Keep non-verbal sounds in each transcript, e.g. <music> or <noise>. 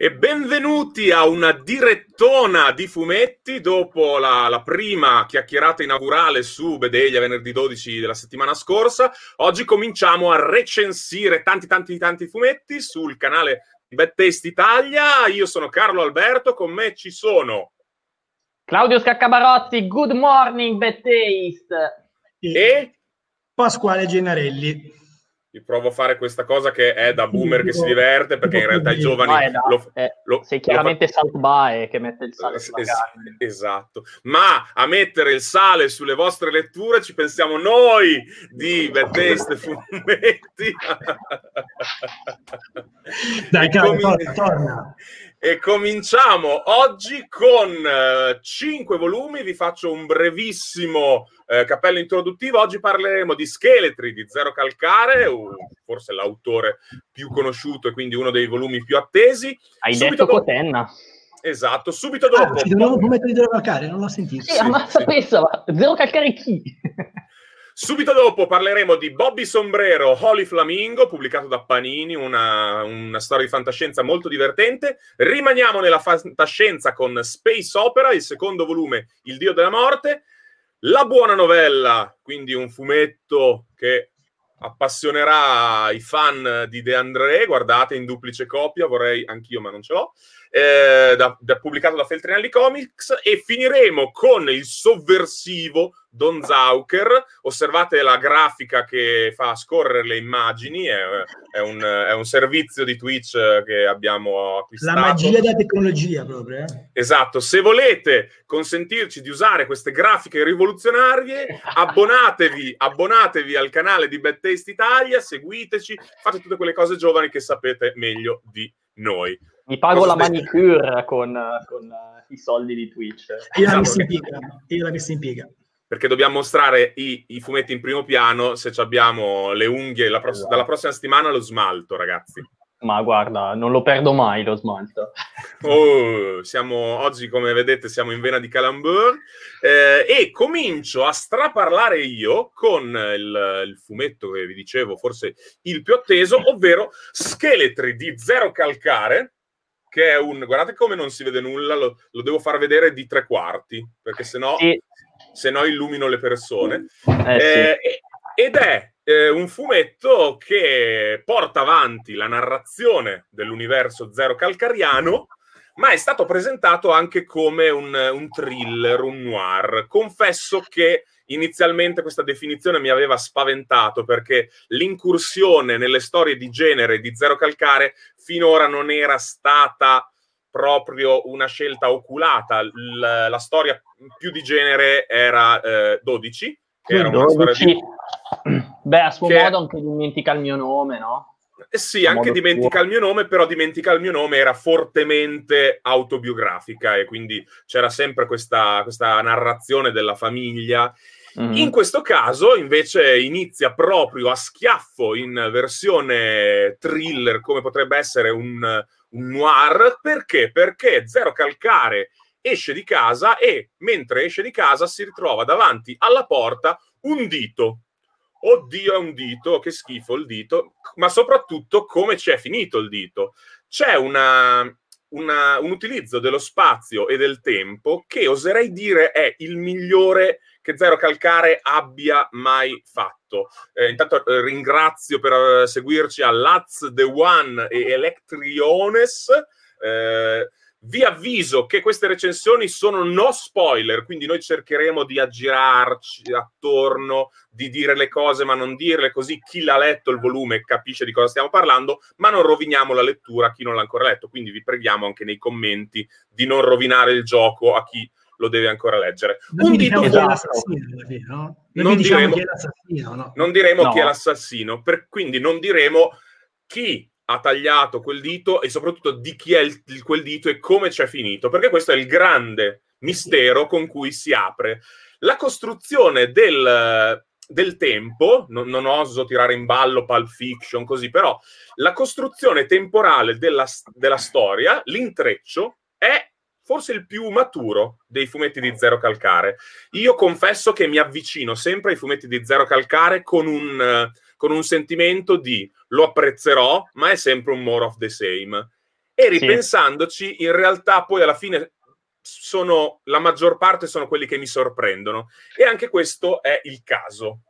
E benvenuti a una direttona di fumetti dopo la, la, prima chiacchierata inaugurale su Bedeglia venerdì 12 della settimana scorsa. Oggi cominciamo a recensire tanti tanti tanti fumetti sul canale di Bad Taste Italia. Io sono Carlo Alberto, con me ci sono Claudio Scaccabarotti, good morning Bad Taste. E Pasquale Gennarelli. Provo a fare questa cosa che è da boomer che si diverte, perché in realtà i giovani... No, da, lo, eh, lo, sei chiaramente lo fa... Salt Bae che mette il sale es- sulla carne. Esatto. Ma a mettere il sale sulle vostre letture ci pensiamo noi di Bad Taste <laughs> Fumetti. Dai, caro, com- torna, torna. E cominciamo oggi con cinque volumi. Vi faccio un brevissimo uh, cappello introduttivo. Oggi parleremo di Scheletri di Zero Calcare, forse l'autore più conosciuto e quindi uno dei volumi più attesi. Hai subito detto dopo... Cotenna. Esatto, subito dopo. Ah, ci dobbiamo mettere di Zero Calcare, non l'ho sentito. Sì, sì, ma sì. pensava, Zero Calcare chi? Subito dopo parleremo di Bobby Sombrero, Holy Flamingo, pubblicato da Panini, una, una, storia di fantascienza molto divertente. Rimaniamo nella fantascienza con Space Opera, il secondo volume, Il Dio della Morte. La buona novella, quindi un fumetto che appassionerà i fan di De André, guardate in duplice copia, vorrei anch'io ma non ce l'ho, eh, da, da, pubblicato da Feltrinelli Comics e finiremo con il sovversivo Don Zauker, osservate la grafica che fa scorrere le immagini, è, è, un, è, un, servizio di Twitch che abbiamo acquistato. La magia della tecnologia proprio. Eh? Esatto, se volete consentirci di usare queste grafiche rivoluzionarie, abbonatevi, abbonatevi al canale di Bad Taste Italia, seguiteci, fate tutte quelle cose giovani che sapete meglio di noi. Mi pago Cosa la manicure con, con uh, i soldi di Twitch. Io la messa in piega. Io la messa in piega perché dobbiamo mostrare i, i, fumetti in primo piano se abbiamo le unghie pross- esatto. dalla prossima settimana lo smalto, ragazzi. Ma guarda, non lo perdo mai lo smalto. <laughs> Oh, siamo, oggi, come vedete, siamo in vena di Calambur eh, e comincio a straparlare io con il, il, fumetto che vi dicevo, forse il più atteso, ovvero Scheletri di Zero Calcare, che è un... Guardate come non si vede nulla, lo, lo devo far vedere di tre quarti, perché sennò... Sì se no illumino le persone. Eh, eh, sì. Ed è eh, un fumetto che porta avanti la narrazione dell'universo zero calcariano, ma è stato presentato anche come un, un thriller, un noir. Confesso che inizialmente questa definizione mi aveva spaventato perché l'incursione nelle storie di genere di Zero Calcare finora non era stata proprio una scelta oculata. L- la storia più di genere era eh, 12, che era una 12. storia di... Beh, a suo che... modo anche dimentica il mio nome, no? Eh sì, a anche dimentica suo. il mio nome, però dimentica il mio nome era fortemente autobiografica e quindi c'era sempre questa, questa narrazione della famiglia. Mm-hmm. In questo caso invece inizia proprio a schiaffo in versione thriller, come potrebbe essere un, un noir. Perché? Perché Zero Calcare esce di casa e mentre esce di casa si ritrova davanti alla porta un dito. Oddio, è un dito, che schifo il dito, ma soprattutto come ci è finito il dito. C'è una, una, un utilizzo dello spazio e del tempo che oserei dire è il migliore che Zero Calcare abbia mai fatto. Eh, intanto eh, ringrazio per eh, seguirci a Laz The One e Electriones. Vi avviso che queste recensioni sono no spoiler, quindi noi cercheremo di aggirarci attorno, di dire le cose ma non dirle, così chi l'ha letto il volume capisce di cosa stiamo parlando, ma non roviniamo la lettura a chi non l'ha ancora letto. Quindi vi preghiamo anche nei commenti di non rovinare il gioco a chi lo deve ancora leggere. Non un dito no? non, diciamo diremo, chi è l'assassino, no? non diremo no. chi è l'assassino, per, quindi non diremo chi ha tagliato quel dito e soprattutto di chi è il, quel dito e come c'è finito, perché questo è il grande mistero con cui si apre. La costruzione del, del tempo, non, non, oso tirare in ballo Pulp Fiction così, però la costruzione temporale della, della storia, l'intreccio, è forse il più maturo dei fumetti di Zero Calcare. Io confesso che mi avvicino sempre ai fumetti di Zero Calcare con un, con un sentimento di lo apprezzerò, ma è sempre un more of the same. E ripensandoci, sì. in realtà poi alla fine sono, la maggior parte sono quelli che mi sorprendono. E anche questo è il caso.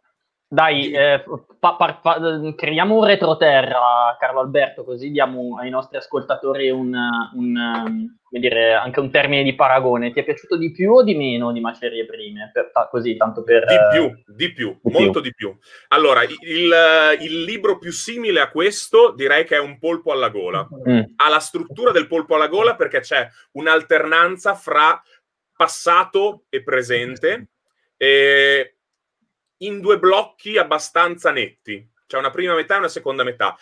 Dai, eh, pa- pa- pa- creiamo un retroterra, Carlo Alberto, così diamo ai nostri ascoltatori un, un, dire, anche un termine di paragone. Ti è piaciuto di più o di meno di Macerie Prime? Per, così, tanto per... Di più, di più, di molto più. di più. Allora, il, il, libro più simile a questo direi che è Un polpo alla gola. Mm. Ha la struttura del polpo alla gola perché c'è un'alternanza fra passato e presente. E in due blocchi abbastanza netti. C'è una prima metà e una seconda metà.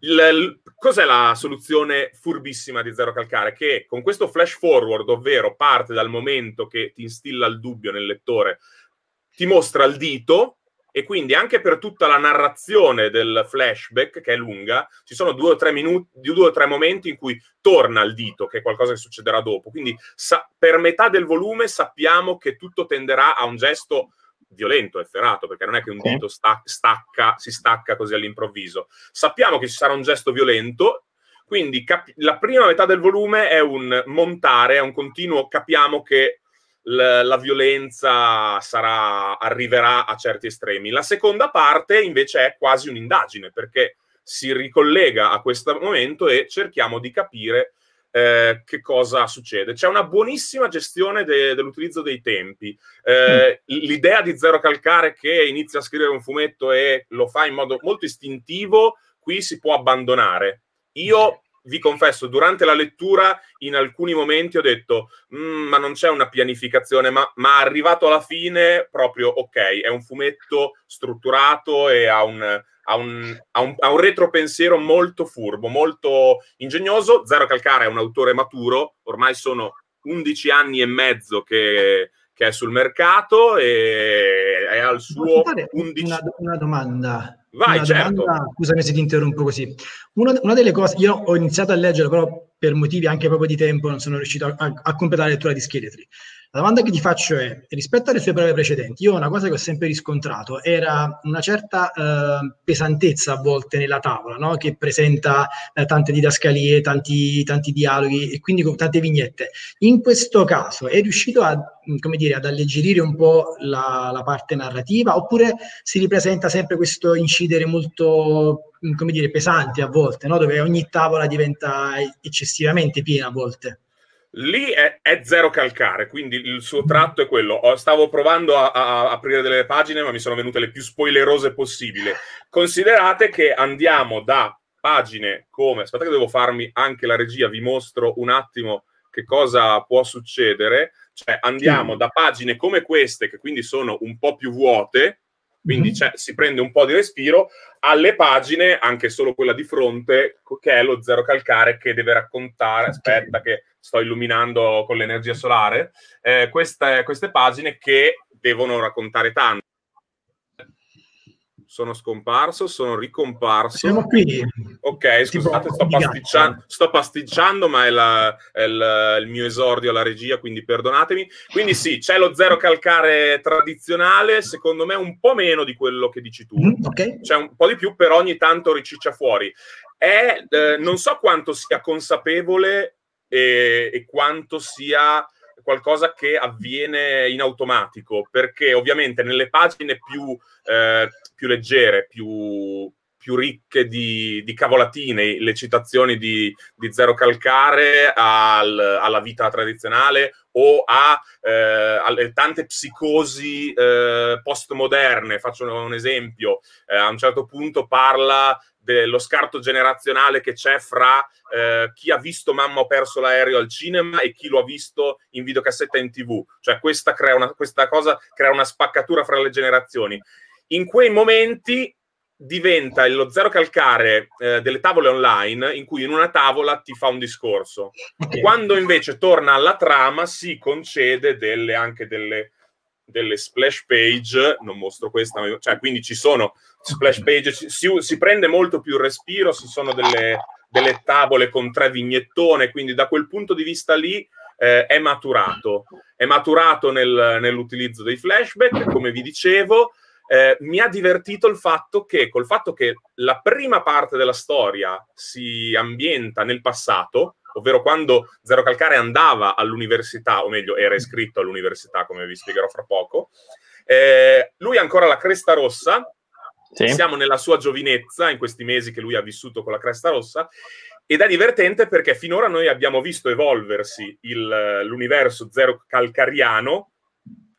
Il, cos'è la soluzione furbissima di Zero Calcare? Che con questo flash forward, ovvero parte dal momento che ti instilla il dubbio nel lettore, ti mostra il dito e quindi anche per tutta la narrazione del flashback, che è lunga, ci sono due o tre, minuti, due o tre momenti in cui torna il dito, che è qualcosa che succederà dopo. Quindi sa- per metà del volume sappiamo che tutto tenderà a un gesto violento, efferato, perché non è che un dito sta- stacca, si stacca così all'improvviso. Sappiamo che ci sarà un gesto violento, quindi cap- la prima metà del volume è un montare, è un continuo, capiamo che l- la violenza sarà, arriverà a certi estremi. La seconda parte invece è quasi un'indagine, perché si ricollega a questo momento e cerchiamo di capire eh, che cosa succede. C'è una buonissima gestione de- dell'utilizzo dei tempi. Eh, mm. L'idea di Zero Calcare che inizia a scrivere un fumetto e lo fa in modo molto istintivo, qui si può abbandonare. Io vi confesso, durante la lettura in alcuni momenti ho detto, mm, ma non c'è una pianificazione, ma, ma, arrivato alla fine proprio, ok, è un fumetto strutturato e ha un, ha un, ha, un, ha un retropensiero molto furbo, molto ingegnoso. Zero Calcara è un autore maturo, ormai sono 11 anni e mezzo che, che è sul mercato e è al suo 11... Una, una domanda. Vai, una certo. Domanda, scusami se ti interrompo così. Una, una, delle cose, io ho iniziato a leggere, però per motivi anche proprio di tempo non sono riuscito a, a, a completare la lettura di Scheletri. La domanda che ti faccio è, rispetto alle sue prove precedenti, io una cosa che ho sempre riscontrato era una certa eh, pesantezza a volte nella tavola, no? che presenta eh, tante didascalie, tanti, tanti dialoghi e quindi con tante vignette. In questo caso è riuscito a, come dire, ad alleggerire un po' la, la parte narrativa oppure si ripresenta sempre questo incidere molto, come dire, pesante a volte, no? dove ogni tavola diventa eccessivamente piena a volte? Lì è, è, zero calcare, quindi il suo tratto è quello. Stavo provando a, a, aprire delle pagine, ma mi sono venute le più spoilerose possibile. Considerate che andiamo da pagine come. Aspetta, che devo farmi anche la regia, vi mostro un attimo che cosa può succedere. Cioè, andiamo da pagine come queste, che quindi sono un po' più vuote, quindi mm-hmm. si prende un po' di respiro, alle pagine, anche solo quella di fronte, che è lo zero calcare che deve raccontare, aspetta che sto illuminando con l'energia solare, eh, queste, queste pagine che devono raccontare tanto sono scomparso, sono ricomparso. Siamo qui. Ok, scusate, sto pasticciando, sto pasticciando, ma è, la, è il, il, mio esordio alla regia, quindi perdonatemi. Quindi sì, c'è lo zero calcare tradizionale, secondo me un po' meno di quello che dici tu. Mm, okay. C'è un po' di più, però ogni tanto riciccia fuori. È, eh, non so quanto sia consapevole e, e quanto sia qualcosa che avviene in automatico, perché ovviamente nelle pagine più, eh, più leggere, più, più ricche di, di, cavolatine, le citazioni di, di Zero Calcare al, alla vita tradizionale o a, eh, alle tante psicosi eh, postmoderne. Faccio un esempio, eh, a un certo punto parla dello scarto generazionale che c'è fra eh, chi ha visto Mamma ho perso l'aereo al cinema e chi lo ha visto in videocassetta in tv. Cioè questa, crea una, questa cosa crea una spaccatura fra le generazioni. In quei momenti diventa lo zero calcare eh, delle tavole online in cui in una tavola ti fa un discorso. Okay. Quando invece torna alla trama si concede delle, anche delle delle splash page, non mostro questa, cioè quindi ci sono splash page, si, si prende molto più respiro, ci sono delle, delle, tavole con tre vignettone, quindi da quel punto di vista lì eh, è maturato, è maturato nel, nell'utilizzo dei flashback, come vi dicevo, eh, mi ha divertito il fatto che, col fatto che la prima parte della storia si ambienta nel passato, ovvero quando Zero Calcare andava all'università, o meglio, era iscritto all'università, come vi spiegherò fra poco. Eh, lui ha ancora la cresta rossa, sì. siamo nella sua giovinezza, in questi mesi che lui ha vissuto con la cresta rossa, ed è divertente perché finora noi abbiamo visto evolversi il, l'universo zero calcariano,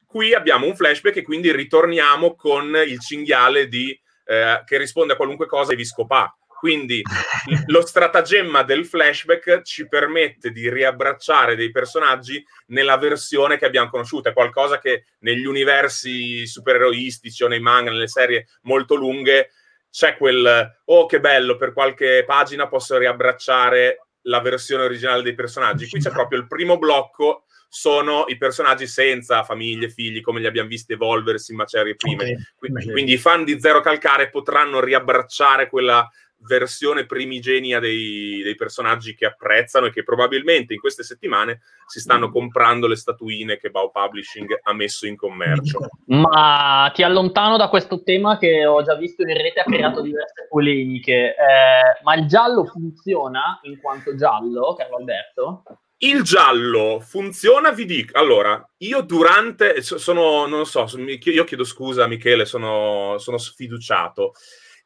qui abbiamo un flashback e quindi ritorniamo con il cinghiale di, eh, che risponde a qualunque cosa e vi scopà. Quindi <laughs> lo stratagemma del flashback ci permette di riabbracciare dei personaggi nella versione che abbiamo conosciuto. È qualcosa che negli universi supereroistici o nei manga, nelle serie molto lunghe, c'è quel oh che bello, per qualche pagina posso riabbracciare la versione originale dei personaggi. Qui c'è proprio il primo blocco sono i personaggi senza famiglie, figli, come li abbiamo visti evolversi in macerie prime. Okay. Quindi, quindi, i fan di Zero Calcare potranno riabbracciare quella versione primigenia dei, dei, personaggi che apprezzano e che probabilmente in queste settimane si stanno mm. comprando le statuine che Bao Publishing ha messo in commercio. Ma ti allontano da questo tema che ho già visto in rete ha creato diverse polemiche. Eh, ma il giallo funziona in quanto giallo, Carlo Alberto? Il giallo funziona, vi dico. Allora, io durante, sono, non so, io chiedo scusa Michele, sono, sono sfiduciato.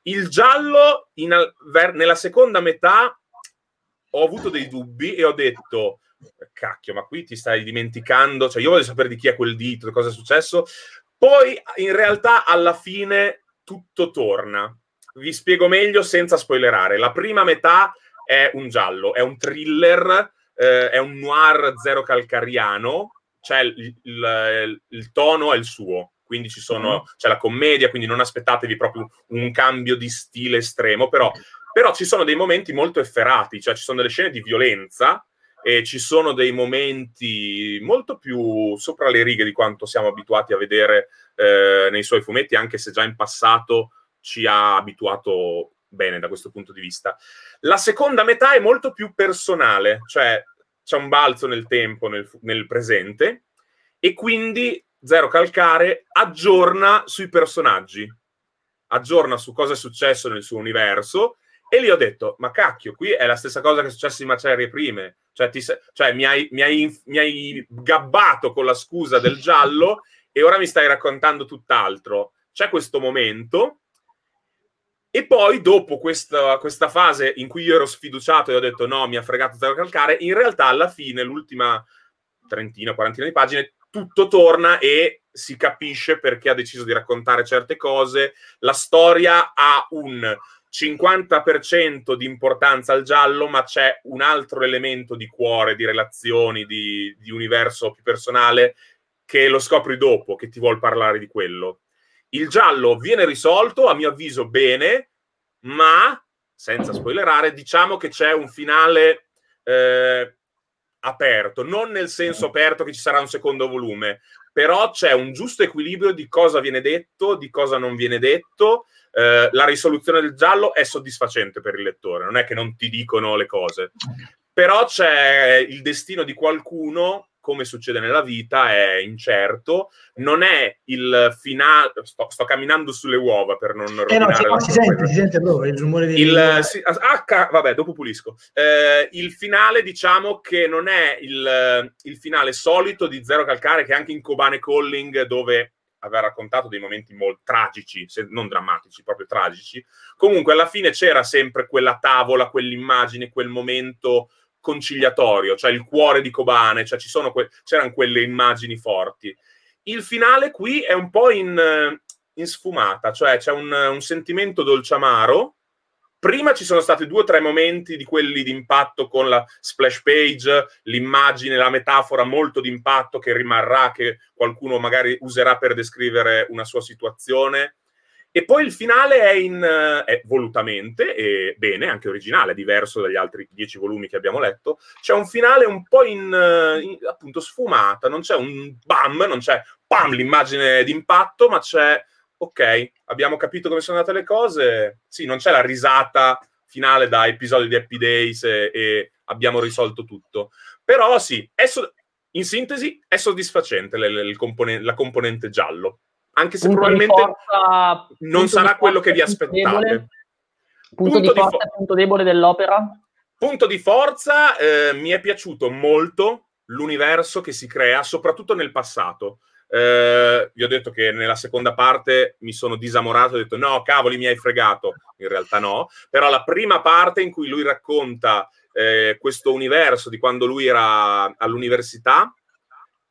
Il giallo in, nella seconda metà ho avuto dei dubbi e ho detto, cacchio, ma qui ti stai dimenticando, cioè io voglio sapere di chi è quel dito, cosa è successo. Poi in realtà alla fine tutto torna. Vi spiego meglio senza spoilerare. La prima metà è un giallo, è un thriller, eh, è un noir zero calcariano, cioè il, il, il tono è il suo quindi ci sono, mm. c'è la commedia, quindi non aspettatevi proprio un cambio di stile estremo, però, però ci sono dei momenti molto efferati, cioè ci sono delle scene di violenza e ci sono dei momenti molto più sopra le righe di quanto siamo abituati a vedere eh, nei suoi fumetti, anche se già in passato ci ha abituato bene da questo punto di vista. La seconda metà è molto più personale, cioè c'è un balzo nel tempo, nel, nel presente, e quindi Zero Calcare aggiorna sui personaggi, aggiorna su cosa è successo nel suo universo e lì ho detto, ma cacchio, qui è la stessa cosa che è successo in Macerie prime, cioè, ti, cioè mi, hai, mi, hai, mi, hai, gabbato con la scusa del giallo e ora mi stai raccontando tutt'altro. C'è questo momento e poi dopo questa, questa fase in cui io ero sfiduciato e ho detto no, mi ha fregato Zero Calcare, in realtà alla fine, l'ultima trentina, quarantina di pagine, tutto torna e si capisce perché ha deciso di raccontare certe cose. La storia ha un 50% di importanza al giallo, ma c'è un altro elemento di cuore, di relazioni, di, di universo più personale che lo scopri dopo, che ti vuol parlare di quello. Il giallo viene risolto, a mio avviso, bene, ma senza spoilerare, diciamo che c'è un finale eh, aperto, non nel senso aperto che ci sarà un secondo volume, però c'è un giusto equilibrio di cosa viene detto, di cosa non viene detto. Eh, la risoluzione del giallo è soddisfacente per il lettore, non è che non ti dicono le cose, però c'è il destino di qualcuno come succede nella vita, è incerto. Non è il finale. Sto, sto camminando sulle uova per non eh no, cioè, si sente, si sente proprio il rumore di. Il, sì, ah, vabbè, dopo pulisco. Eh, il finale, diciamo che non è il, il, finale solito di Zero Calcare, che anche in Kobane Calling, dove aveva raccontato dei momenti molto tragici, se non drammatici, proprio tragici. Comunque, alla fine c'era sempre quella tavola, quell'immagine, quel momento conciliatorio, cioè il cuore di Kobane, cioè que- c'erano quelle immagini forti. Il finale qui è un po' in, in sfumata, cioè c'è un, un sentimento dolciamaro. Prima ci sono stati due o tre momenti di quelli di impatto con la splash page, l'immagine, la metafora molto di impatto che rimarrà, che qualcuno magari userà per descrivere una sua situazione e poi il finale è, in, eh, è volutamente, e bene, anche originale, diverso dagli altri dieci volumi che abbiamo letto. C'è un finale un po' in, eh, in appunto sfumata, non c'è un bam, non c'è pam l'immagine d'impatto, ma c'è ok, abbiamo capito come sono andate le cose. Sì, non c'è la risata finale da episodi di Happy Days e, e abbiamo risolto tutto. Però sì, so- in sintesi è soddisfacente le, le, compone- la componente giallo anche se punto probabilmente forza, non sarà quello che vi aspettate. Punto, punto, di forza e punto debole dell'opera? Punto di forza, eh, mi è piaciuto molto l'universo che si crea, soprattutto nel passato. Eh, vi ho detto che nella seconda parte mi sono disamorato, ho detto no, cavoli, mi hai fregato. In realtà no, però la prima parte in cui lui racconta eh, questo universo di quando lui era all'università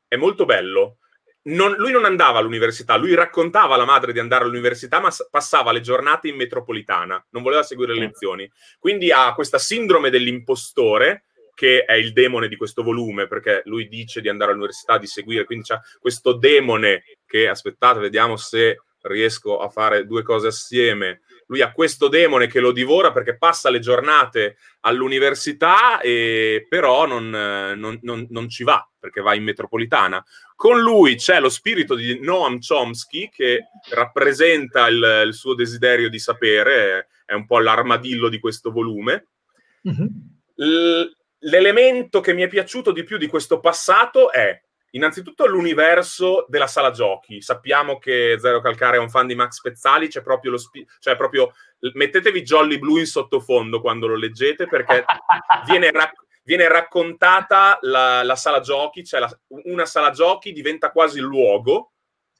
è molto bello. Non, lui non andava all'università, lui raccontava alla madre di andare all'università, ma passava le giornate in metropolitana, non voleva seguire le lezioni. Quindi ha questa sindrome dell'impostore, che è il demone di questo volume, perché lui dice di andare all'università, di seguire, quindi c'è questo demone che, aspettate, vediamo se riesco a fare due cose assieme. Lui ha questo demone che lo divora perché passa le giornate all'università, e però non, non, non, non ci va perché va in metropolitana. Con lui c'è lo spirito di Noam Chomsky che rappresenta il, il suo desiderio di sapere, è un po' l'armadillo di questo volume. Mm-hmm. L- l'elemento che mi è piaciuto di più di questo passato è innanzitutto l'universo della sala giochi. Sappiamo che Zero Calcare è un fan di Max Pezzali, c'è proprio lo spi- cioè proprio mettetevi Jolly Blue in sottofondo quando lo leggete perché <laughs> viene, rac- viene raccontata la, la, sala giochi, cioè la, una sala giochi diventa quasi il luogo,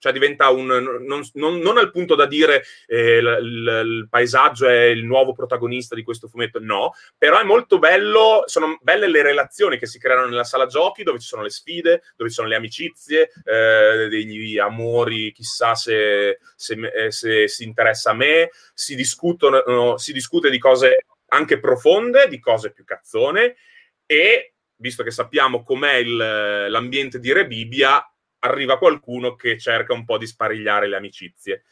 cioè diventa un... non, non, non al punto da dire eh, il, il, il, paesaggio è il nuovo protagonista di questo fumetto, no, però è molto bello, sono belle le relazioni che si creano nella sala giochi, dove ci sono le sfide, dove ci sono le amicizie, eh, degli amori, chissà se, se, eh, se, si interessa a me, si, discutono, no, si discute di cose anche profonde, di cose più cazzone, e visto che sappiamo com'è il, l'ambiente di Rebibia, arriva qualcuno che cerca un po' di sparigliare le amicizie.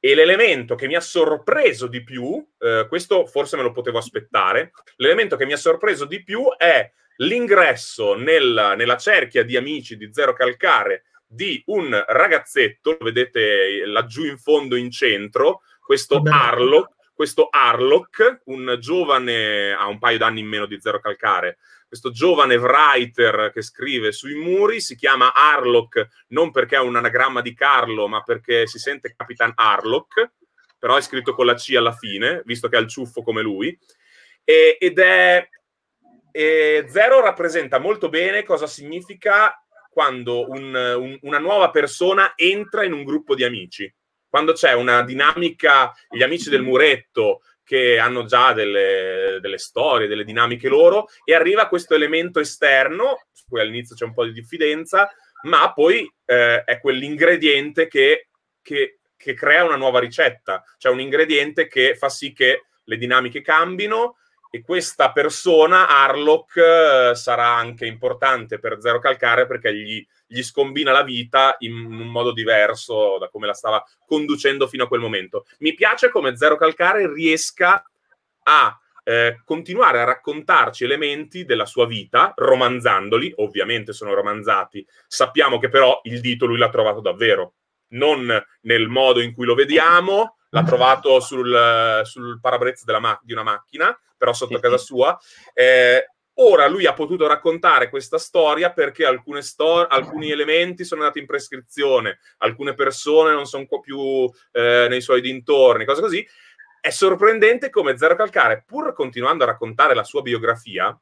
E l'elemento che mi ha sorpreso di più, eh, questo forse me lo potevo aspettare, l'elemento che mi ha sorpreso di più è l'ingresso nel, nella cerchia di amici di Zero Calcare di un ragazzetto, lo vedete laggiù in fondo in centro, questo Harlock, questo Harlock, un giovane, ha un paio d'anni in meno di Zero Calcare, questo giovane writer che scrive sui muri, si chiama Harlock non perché è un anagramma di Carlo, ma perché si sente Capitan Harlock, però è scritto con la C alla fine, visto che ha il ciuffo come lui, e, ed è... E Zero rappresenta molto bene cosa significa quando un, un, una nuova persona entra in un gruppo di amici. Quando c'è una dinamica, gli amici del muretto che hanno già delle, delle, storie, delle dinamiche loro, e arriva questo elemento esterno, su cui all'inizio c'è un po' di diffidenza, ma poi eh, è quell'ingrediente che, che, che, crea una nuova ricetta, cioè un ingrediente che fa sì che le dinamiche cambino e questa persona, Harlock, eh, sarà anche importante per Zero Calcare perché gli, gli, scombina la vita in un modo diverso da come la stava conducendo fino a quel momento. Mi piace come Zero Calcare riesca a eh, continuare a raccontarci elementi della sua vita, romanzandoli, ovviamente sono romanzati, sappiamo che però il dito lui l'ha trovato davvero, non nel modo in cui lo vediamo, l'ha <laughs> trovato sul, sul parabrezza ma- di una macchina, però sotto casa sua. Eh, ora lui ha potuto raccontare questa storia perché sto- alcuni elementi sono andati in prescrizione, alcune persone non sono più eh, nei suoi dintorni, cose così. È sorprendente come Zero Calcare, pur continuando a raccontare la sua biografia,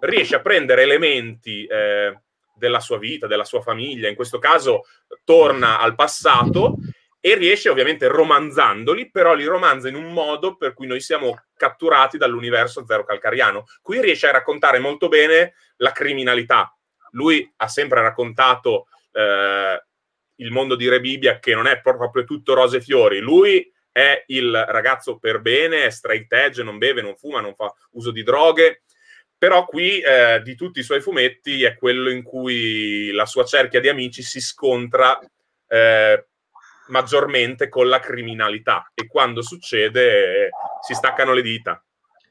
riesce a prendere elementi eh, della sua vita, della sua famiglia, in questo caso torna al passato e riesce ovviamente romanzandoli, però li romanza in un modo per cui noi siamo catturati dall'universo zero calcariano. Qui riesce a raccontare molto bene la criminalità. Lui ha sempre raccontato eh, il mondo di Rebibia che non è proprio tutto rose e fiori. Lui è il ragazzo per bene, è straight edge, non beve, non fuma, non fa uso di droghe. Però qui eh, di tutti i suoi fumetti è quello in cui la sua cerchia di amici si scontra eh, maggiormente con la criminalità e quando succede eh, si staccano le dita.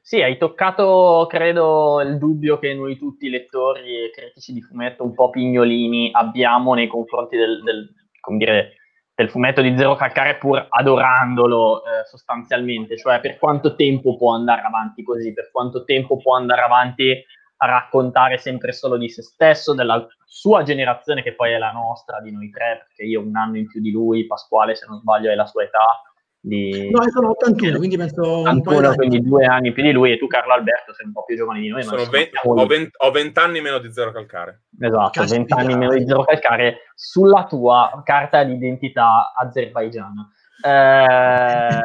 Sì, hai toccato, credo, il dubbio che noi tutti lettori e critici di fumetto un po' pignolini abbiamo nei confronti del, del, dire, del fumetto di Zero Calcare pur adorandolo eh, sostanzialmente, cioè per quanto tempo può andare avanti così, per quanto tempo può andare avanti a raccontare sempre solo di se stesso, della sua generazione, che poi è la nostra, di noi tre, perché io ho un anno in più di lui, Pasquale, se non sbaglio, è la sua età, Di... No, io sono 81, quindi penso 81, quindi due anni più di lui e tu Carlo Alberto sei un po' più giovane di noi. Sono 20, ho, 20, ho 20 anni meno di Zero Calcare. Esatto, Caspita. 20 anni meno di Zero Calcare sulla tua carta d'identità azerbaigiana. <laughs> Eh,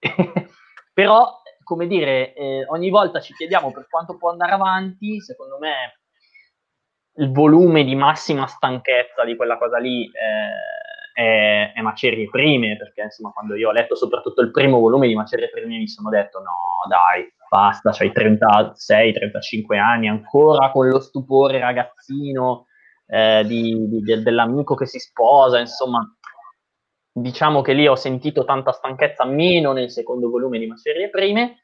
<laughs> però, come dire, eh, ogni volta ci chiediamo per quanto può andare avanti, secondo me il volume di massima stanchezza di quella cosa lì eh, è, è, Macerie Prime, perché insomma quando io ho letto soprattutto il primo volume di Macerie Prime mi sono detto no dai, basta, c'hai 36-35 anni ancora con lo stupore ragazzino eh, di, di, dell'amico che si sposa, insomma diciamo che lì ho sentito tanta stanchezza meno nel secondo volume di Macerie Prime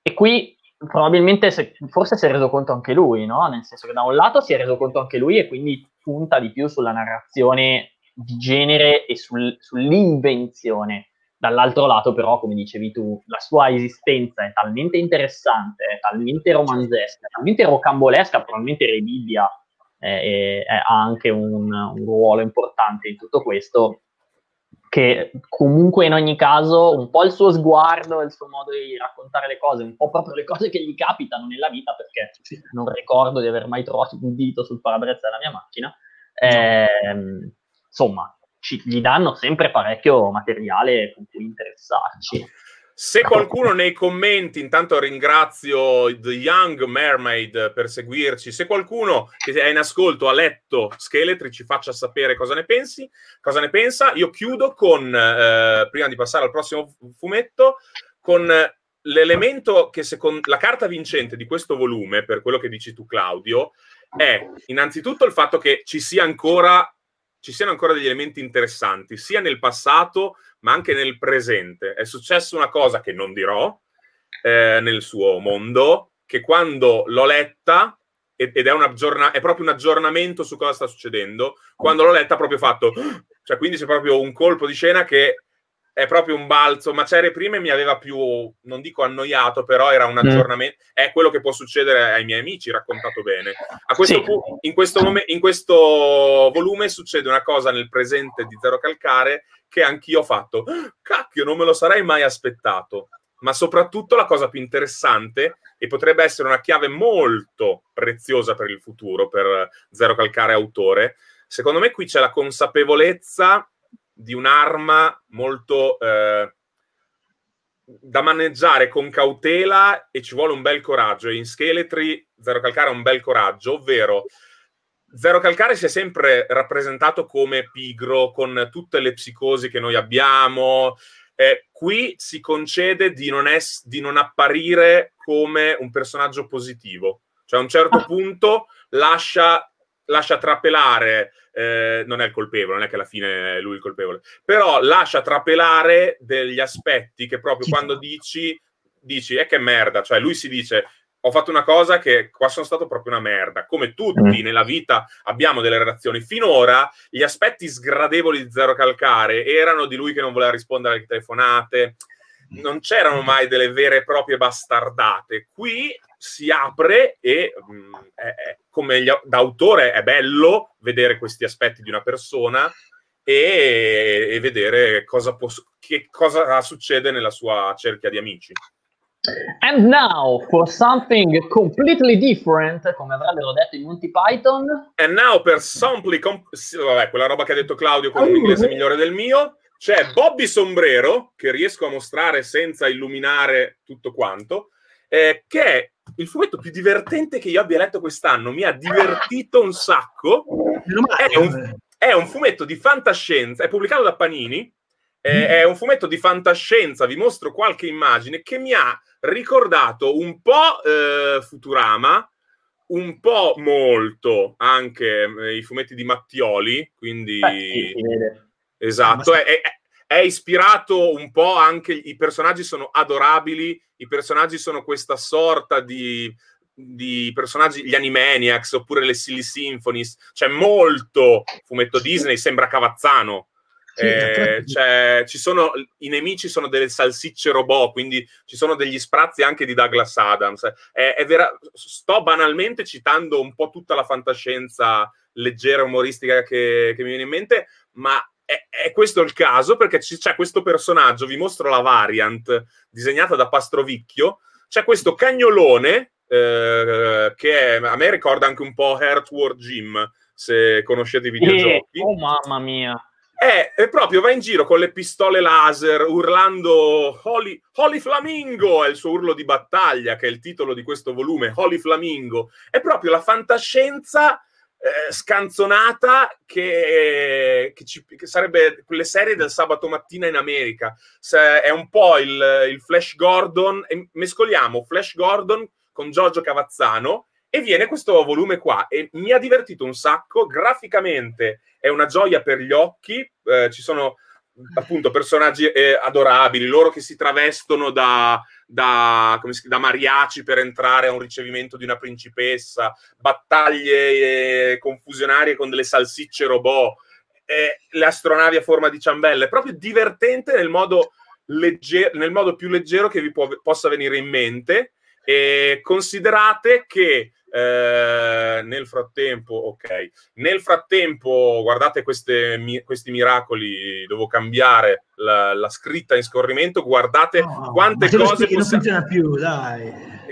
e qui probabilmente se, forse si è reso conto anche lui, no? Nel senso che da un lato si è reso conto anche lui e quindi punta di più sulla narrazione di genere e sul, sull'invenzione. Dall'altro lato, però, come dicevi tu, la sua esistenza è talmente interessante, è talmente romanzesca, è talmente rocambolesca, probabilmente Re Bibbia eh, ha anche un, un ruolo importante in tutto questo, che comunque in ogni caso un po' il suo sguardo, il suo modo di raccontare le cose, un po' proprio le cose che gli capitano nella vita, perché non ricordo di aver mai trovato un dito sul parabrezza della mia macchina, eh, insomma, ci, gli danno sempre parecchio materiale con cui interessarci. Se qualcuno nei commenti, intanto ringrazio The Young Mermaid per seguirci, se qualcuno che è in ascolto ha letto Scheletri ci faccia sapere cosa ne pensi, cosa ne pensa. Io chiudo con, eh, prima di passare al prossimo fumetto, con l'elemento che secondo la carta vincente di questo volume, per quello che dici tu Claudio, è innanzitutto il fatto che ci sia ancora ci siano ancora degli elementi interessanti, sia nel passato ma anche nel presente. È successa una cosa che non dirò eh, nel suo mondo, che quando l'ho letta, ed è, aggiorna- è, proprio un aggiornamento su cosa sta succedendo, quando l'ho letta proprio fatto, <gasps> cioè quindi c'è proprio un colpo di scena che è proprio un balzo. Macerie prime mi aveva più, non dico annoiato, però era un mm. aggiornamento. È quello che può succedere ai miei amici, raccontato bene. A questo sì. punto, in questo, mom- in questo volume succede una cosa nel presente di Zero Calcare che anch'io ho fatto. Cacchio, non me lo sarei mai aspettato. Ma soprattutto la cosa più interessante, e potrebbe essere una chiave molto preziosa per il futuro, per Zero Calcare autore, secondo me qui c'è la consapevolezza di un'arma molto eh, da maneggiare con cautela e ci vuole un bel coraggio. E in Scheletri Zero Calcare ha un bel coraggio, ovvero Zero Calcare si è sempre rappresentato come pigro, con tutte le psicosi che noi abbiamo. Eh, qui si concede di non, es- di non apparire come un personaggio positivo. Cioè a un certo ah. punto lascia lascia trapelare, eh, non è il colpevole, non è che alla fine è lui il colpevole, però lascia trapelare degli aspetti che proprio quando dici, dici, è che merda, cioè lui si dice, ho fatto una cosa che qua sono stato proprio una merda. Come tutti mm. nella vita abbiamo delle relazioni. Finora gli aspetti sgradevoli di Zero Calcare erano di lui che non voleva rispondere alle telefonate, non c'erano mai delle vere e proprie bastardate. Qui si apre e mh, mm, è, è, come gli, da autore è bello vedere questi aspetti di una persona e, e vedere cosa, può, che cosa succede nella sua cerchia di amici. And now for something completely different, come avrebbero detto i Monty Python. And now per something, com- vabbè, quella roba che ha detto Claudio con un inglese migliore del mio, c'è Bobby Sombrero, che riesco a mostrare senza illuminare tutto quanto, eh, che è il fumetto più divertente che io abbia letto quest'anno. Mi ha divertito un sacco. È un, è un fumetto di fantascienza, è pubblicato da Panini. È un fumetto di fantascienza, vi mostro qualche immagine che mi ha ricordato un po' eh, Futurama, un po' molto anche eh, i fumetti di Mattioli, quindi eh, sì, esatto, è, è, è ispirato un po' anche, i personaggi sono adorabili, i personaggi sono questa sorta di, di personaggi, gli Animaniacs oppure le Silly Symphonies, c'è molto fumetto Disney, sembra Cavazzano. Eh, cioè, ci sono, I nemici sono delle salsicce robot, quindi ci sono degli sprazzi anche di Douglas Adams. È, è vera, sto banalmente citando un po' tutta la fantascienza leggera, umoristica che, che mi viene in mente, ma è, è, questo il caso perché c'è questo personaggio, vi mostro la variant disegnata da Pastrovicchio, c'è questo cagnolone eh, che è, a me ricorda anche un po' Heartward Jim, se conoscete i videogiochi. Eh, oh mamma mia! È, è, proprio va in giro con le pistole laser urlando Holy, Holy, Flamingo è il suo urlo di battaglia che è il titolo di questo volume Holy Flamingo è proprio la fantascienza eh, scanzonata che, che, ci, che, sarebbe quelle serie del sabato mattina in America. Se, è un po' il, il Flash Gordon mescoliamo Flash Gordon con Giorgio Cavazzano e viene questo volume qua e mi ha divertito un sacco. Graficamente è una gioia per gli occhi eh, ci sono appunto personaggi eh, adorabili loro che si travestono da, da, si, da, mariaci per entrare a un ricevimento di una principessa battaglie eh, confusionarie con delle salsicce robot. Eh, le astronavi a forma di ciambelle è proprio divertente nel modo, legger- nel modo più leggero che vi può, possa venire in mente. E considerate che eh, nel frattempo, ok, nel frattempo, guardate queste, mi, questi miracoli, devo cambiare la, la, scritta in scorrimento, guardate no, quante cose possiamo... più,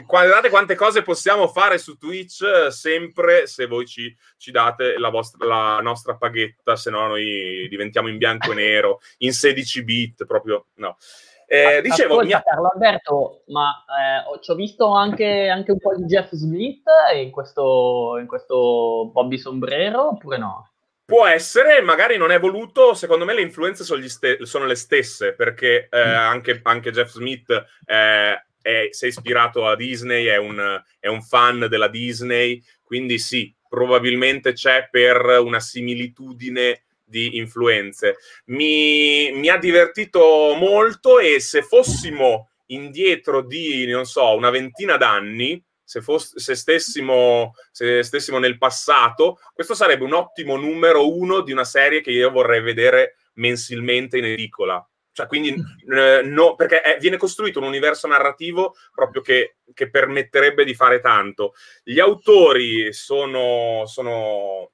guardate quante cose possiamo fare su Twitch sempre se voi ci, ci date la, vostra, la nostra paghetta, se no noi diventiamo in bianco e nero, in 16 bit, proprio no. Eh, dicevo, Ascolta, mia... Carlo Alberto, ma eh, ci ho visto anche, anche, un po' di Jeff Smith in questo, in questo Bobby Sombrero, oppure no? Può essere, magari non è voluto. Secondo me le influenze sono, ste- sono le stesse, perché eh, mm. anche, anche, Jeff Smith eh, è, si è ispirato a Disney, è un, è un fan della Disney, quindi sì, probabilmente c'è per una similitudine di influenze. Mi, mi ha divertito molto e se fossimo indietro di, non so, una ventina d'anni, se, foss- se, stessimo, se stessimo nel passato, questo sarebbe un ottimo numero uno di una serie che io vorrei vedere mensilmente in edicola. Cioè, quindi, eh, no, perché è, viene costruito un universo narrativo proprio che, che, permetterebbe di fare tanto. Gli autori sono, sono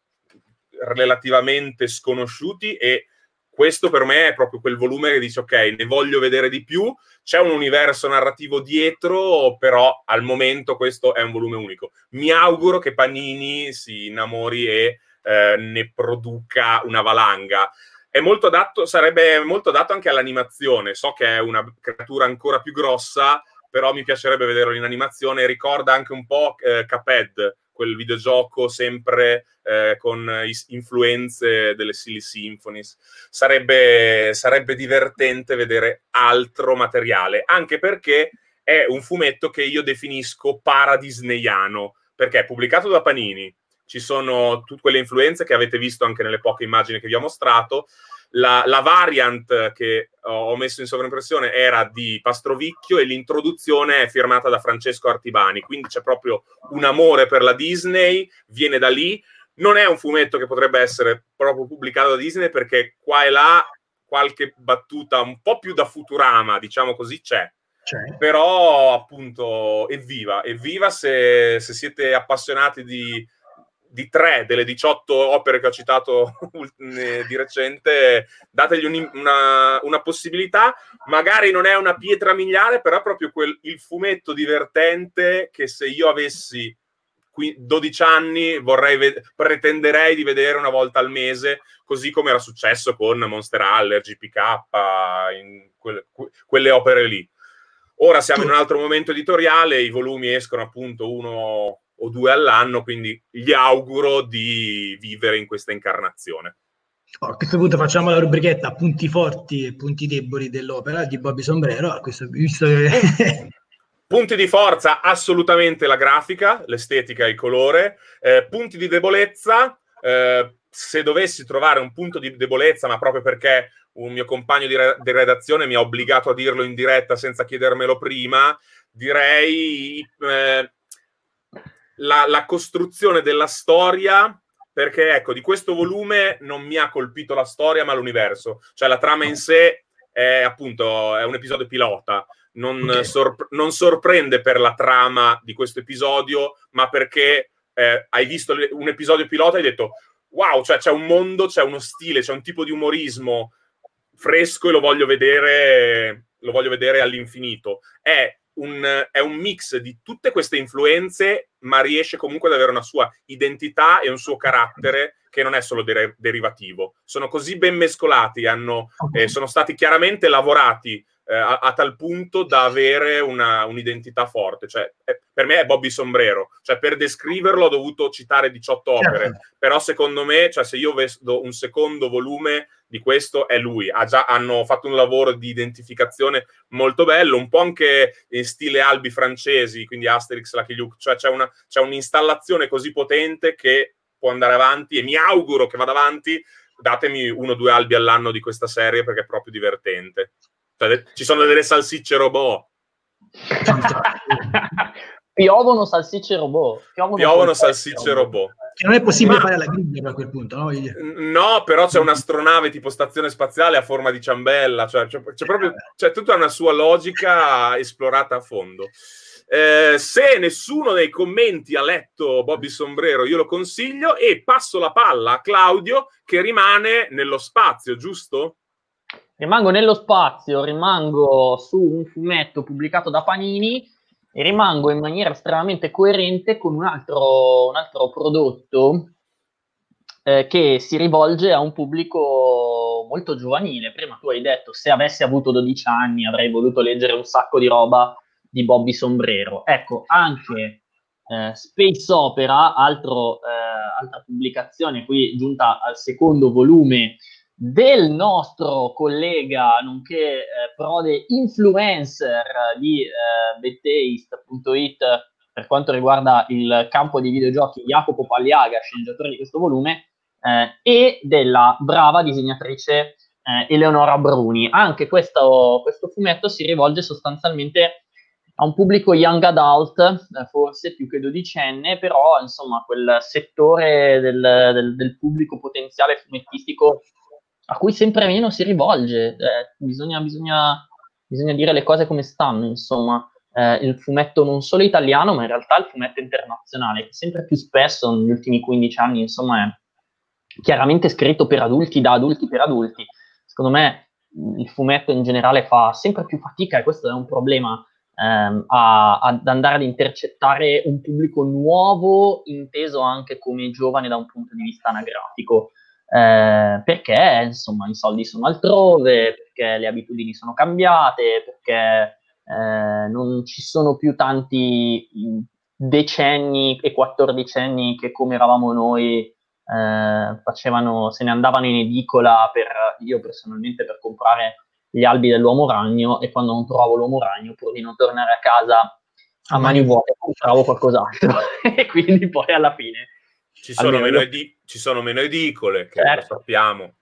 relativamente sconosciuti e questo per me è proprio quel volume che dice ok, ne voglio vedere di più, c'è un universo narrativo dietro, però al momento questo è un volume unico. Mi auguro che Panini si innamori e eh, ne produca una valanga. È molto adatto, sarebbe molto adatto anche all'animazione. So che è una creatura ancora più grossa, però mi piacerebbe vederlo in animazione. Ricorda anche un po' eh, Caped, quel videogioco sempre eh, con influenze delle Silly Symphonies. Sarebbe, sarebbe divertente vedere altro materiale, anche perché è un fumetto che io definisco paradisneyano, perché è pubblicato da Panini, ci sono tutte quelle influenze che avete visto anche nelle poche immagini che vi ho mostrato, la, la, variant che ho messo in sovraimpressione era di Pastrovicchio e l'introduzione è firmata da Francesco Artibani, quindi c'è proprio un amore per la Disney, viene da lì. Non è un fumetto che potrebbe essere proprio pubblicato da Disney perché qua e là qualche battuta un po' più da Futurama, diciamo così, c'è. c'è. Però appunto evviva, evviva se, se siete appassionati di di tre delle 18 opere che ho citato <laughs> di recente, dategli un, una, una, possibilità. Magari non è una pietra miliare, però è proprio quel, il fumetto divertente che se io avessi 12 anni vorrei ved- pretenderei di vedere una volta al mese, così come era successo con Monster Allergy, PK, in que- quelle opere lì. Ora siamo in un altro momento editoriale, i volumi escono appunto uno o due all'anno, quindi gli auguro di vivere in questa incarnazione. A questo punto facciamo la rubrichetta punti forti e punti deboli dell'opera di Bobby Sombrero, questo, visto che... <laughs> punti di forza, assolutamente la grafica, l'estetica e il colore. Eh, punti di debolezza, eh, se dovessi trovare un punto di debolezza, ma proprio perché un mio compagno di, re- di redazione mi ha obbligato a dirlo in diretta senza chiedermelo prima, direi eh, la, la costruzione della storia perché ecco, di questo volume non mi ha colpito la storia, ma l'universo. Cioè la trama in sé è appunto è un episodio pilota. Non, okay. sorpre- non sorprende per la trama di questo episodio, ma perché eh, hai visto un episodio pilota e hai detto wow, cioè c'è un mondo, c'è uno stile, c'è un tipo di umorismo fresco e lo voglio vedere, lo voglio vedere all'infinito. È un, è un, mix di tutte queste influenze, ma riesce comunque ad avere una sua identità e un suo carattere che non è solo der- derivativo. Sono così ben mescolati, hanno, eh, sono stati chiaramente lavorati eh, a, a, tal punto da avere una, un'identità forte. Cioè, è, per me è Bobby Sombrero. Cioè, per descriverlo ho dovuto citare 18 opere, certo. però secondo me, cioè, se io vedo un secondo volume di questo, è lui. Ha già, hanno fatto un lavoro di identificazione molto bello, un po' anche in stile albi francesi, quindi Asterix, Lucky Luke. Cioè, c'è, una, c'è un'installazione così potente che può andare avanti e mi auguro che vada avanti. Datemi uno o due albi all'anno di questa serie perché è proprio divertente. Cioè, ci sono delle salsicce robot. <laughs> Piovono salsicce robot. Piovono, Piovono salsicce robot. Che non è possibile Ma... fare la griglia a quel punto, no? No, però c'è un'astronave tipo stazione spaziale a forma di ciambella, cioè c'è, c'è proprio c'è tutta una sua logica esplorata a fondo. Eh, se nessuno nei commenti ha letto Bobby Sombrero, io lo consiglio e passo la palla a Claudio che rimane nello spazio, giusto? Rimango nello spazio, rimango su un fumetto pubblicato da Panini e rimango in maniera estremamente coerente con un altro, un altro prodotto eh, che si rivolge a un pubblico molto giovanile. Prima tu hai detto se avessi avuto 12 anni avrei voluto leggere un sacco di roba di Bobby Sombrero. Ecco, anche eh, Space Opera, altro, eh, altra pubblicazione qui giunta al secondo volume del nostro collega, nonché eh, prode influencer di eh, bettaste.it per quanto riguarda il campo dei videogiochi, Jacopo Pagliaga, sceneggiatore di questo volume, eh, e della brava disegnatrice eh, Eleonora Bruni. Anche questo, questo, fumetto si rivolge sostanzialmente a un pubblico young adult, eh, forse più che dodicenne, però insomma quel settore del, del, del pubblico potenziale fumettistico a cui sempre meno si rivolge. Eh, bisogna, bisogna, bisogna, dire le cose come stanno, insomma. Eh, il fumetto non solo italiano, ma in realtà il fumetto internazionale, che sempre più spesso negli ultimi 15 anni, insomma, è chiaramente scritto per adulti, da adulti per adulti. Secondo me il fumetto in generale fa sempre più fatica e questo è un problema ehm, a, ad andare ad intercettare un pubblico nuovo, inteso anche come giovane da un punto di vista anagrafico eh, perché insomma i soldi sono altrove, perché le abitudini sono cambiate, perché eh, non ci sono più tanti decenni e quattordicenni che come eravamo noi eh, facevano, se ne andavano in edicola per, io personalmente per comprare gli albi dell'uomo ragno e quando non trovavo l'uomo ragno pur di non tornare a casa a mani vuote compravo qualcos'altro. <laughs> E quindi poi alla fine ci sono, meno, edi- ci sono meno edicole, che certo. lo sappiamo.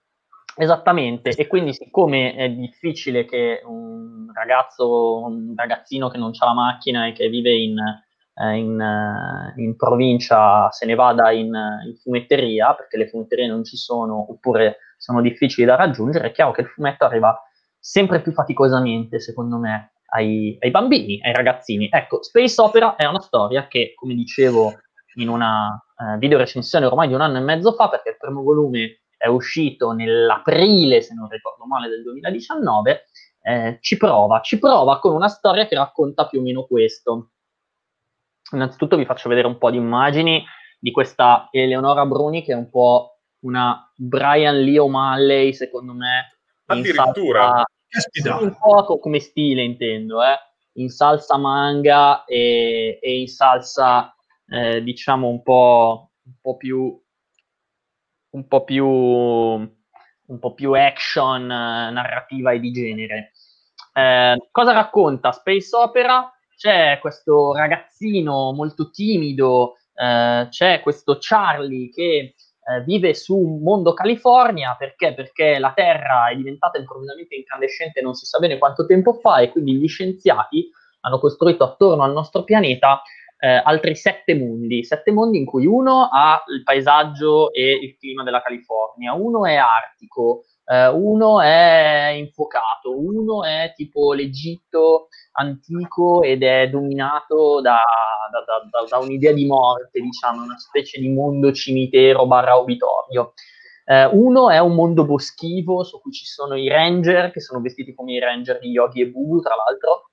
Esattamente, e quindi siccome è difficile che un ragazzo, un ragazzino che non ha la macchina e che vive in, eh, in, eh, in provincia se ne vada in, in, fumetteria, perché le fumetterie non ci sono oppure sono difficili da raggiungere, è chiaro che il fumetto arriva sempre più faticosamente, secondo me, ai, ai bambini, ai ragazzini. Ecco, Space Opera è una storia che, come dicevo in una eh, video recensione ormai di un anno e mezzo fa, perché il primo volume è uscito nell'aprile, se non ricordo male, del 2019, eh, ci prova, ci prova con una storia che racconta più o meno questo. Innanzitutto vi faccio vedere un po' di immagini di questa Eleonora Bruni, che è un po' una Brian Lee O'Malley, secondo me. Addirittura. Salsa, un po' come stile, intendo, eh? in salsa manga e, e in salsa eh, diciamo un po', un po' più un po' più un po' più action eh, narrativa e di genere. Eh, cosa racconta Space Opera? C'è questo ragazzino molto timido, eh, c'è questo Charlie che eh, vive su un mondo California perché? Perché la Terra è diventata improvvisamente incandescente non si sa bene quanto tempo fa e quindi gli scienziati hanno costruito attorno al nostro pianeta eh, altri sette mondi, sette mondi in cui uno ha il paesaggio e il clima della California, uno è artico, eh, uno è infuocato, uno è tipo l'Egitto antico ed è dominato da, da, da, da un'idea di morte, diciamo, una specie di mondo cimitero barra obitorio. Eh, uno è un mondo boschivo su cui ci sono i ranger, che sono vestiti come i ranger di Yogi e Bubu, tra l'altro,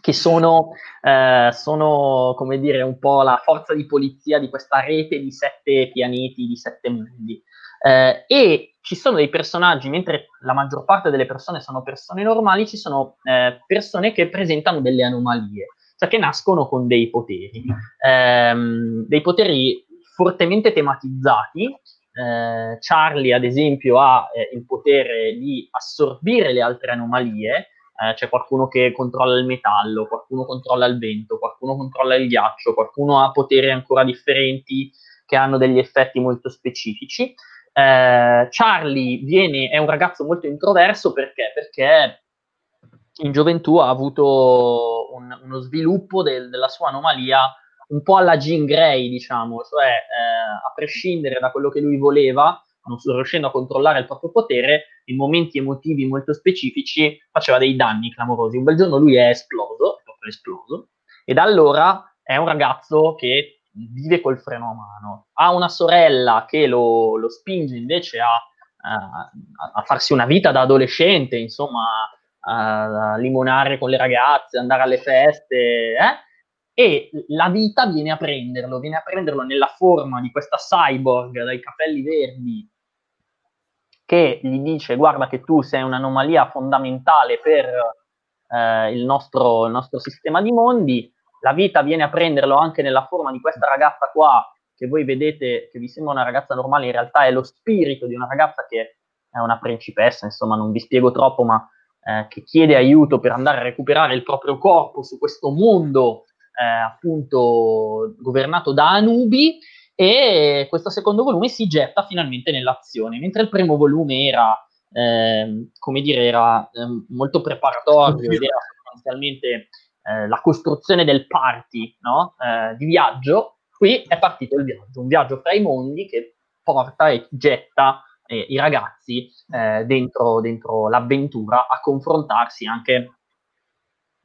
che sono, eh, sono, come dire, un po' la forza di polizia di questa rete di sette pianeti, di sette mondi. Eh, e ci sono dei personaggi, mentre la maggior parte delle persone sono persone normali, ci sono eh, persone che presentano delle anomalie, cioè che nascono con dei poteri, ehm, dei poteri fortemente tematizzati. Eh, Charlie, ad esempio, ha eh, il potere di assorbire le altre anomalie, eh, c'è qualcuno che controlla il metallo, qualcuno controlla il vento, qualcuno controlla il ghiaccio, qualcuno ha poteri ancora differenti che hanno degli effetti molto specifici. Eh, Charlie viene, è un ragazzo molto introverso perché? Perché in gioventù ha avuto un, uno sviluppo del, della sua anomalia un po' alla Jean Grey, diciamo, cioè eh, a prescindere da quello che lui voleva, non riuscendo a controllare il proprio potere, in momenti emotivi molto specifici faceva dei danni clamorosi. Un bel giorno lui è esploso, è proprio esploso, e da allora è un ragazzo che vive col freno a mano. Ha una sorella che lo, lo spinge invece a, a, a, farsi una vita da adolescente, insomma, a, limonare con le ragazze, andare alle feste, eh? E la vita viene a prenderlo, viene a prenderlo nella forma di questa cyborg dai capelli verdi che gli dice guarda che tu sei un'anomalia fondamentale per eh, il, nostro, il nostro sistema di mondi, la vita viene a prenderlo anche nella forma di questa ragazza qua, che voi vedete che vi sembra una ragazza normale, in realtà è lo spirito di una ragazza che è una principessa, insomma non vi spiego troppo, ma eh, che chiede aiuto per andare a recuperare il proprio corpo su questo mondo eh, appunto governato da Anubi e questo secondo volume si getta finalmente nell'azione, mentre il primo volume era, eh, come dire, era eh, molto preparatorio ed era sostanzialmente eh, la costruzione del party no? Eh, di viaggio, qui è partito il viaggio, un viaggio fra i mondi che porta e getta eh, i ragazzi dentro, dentro, l'avventura a confrontarsi anche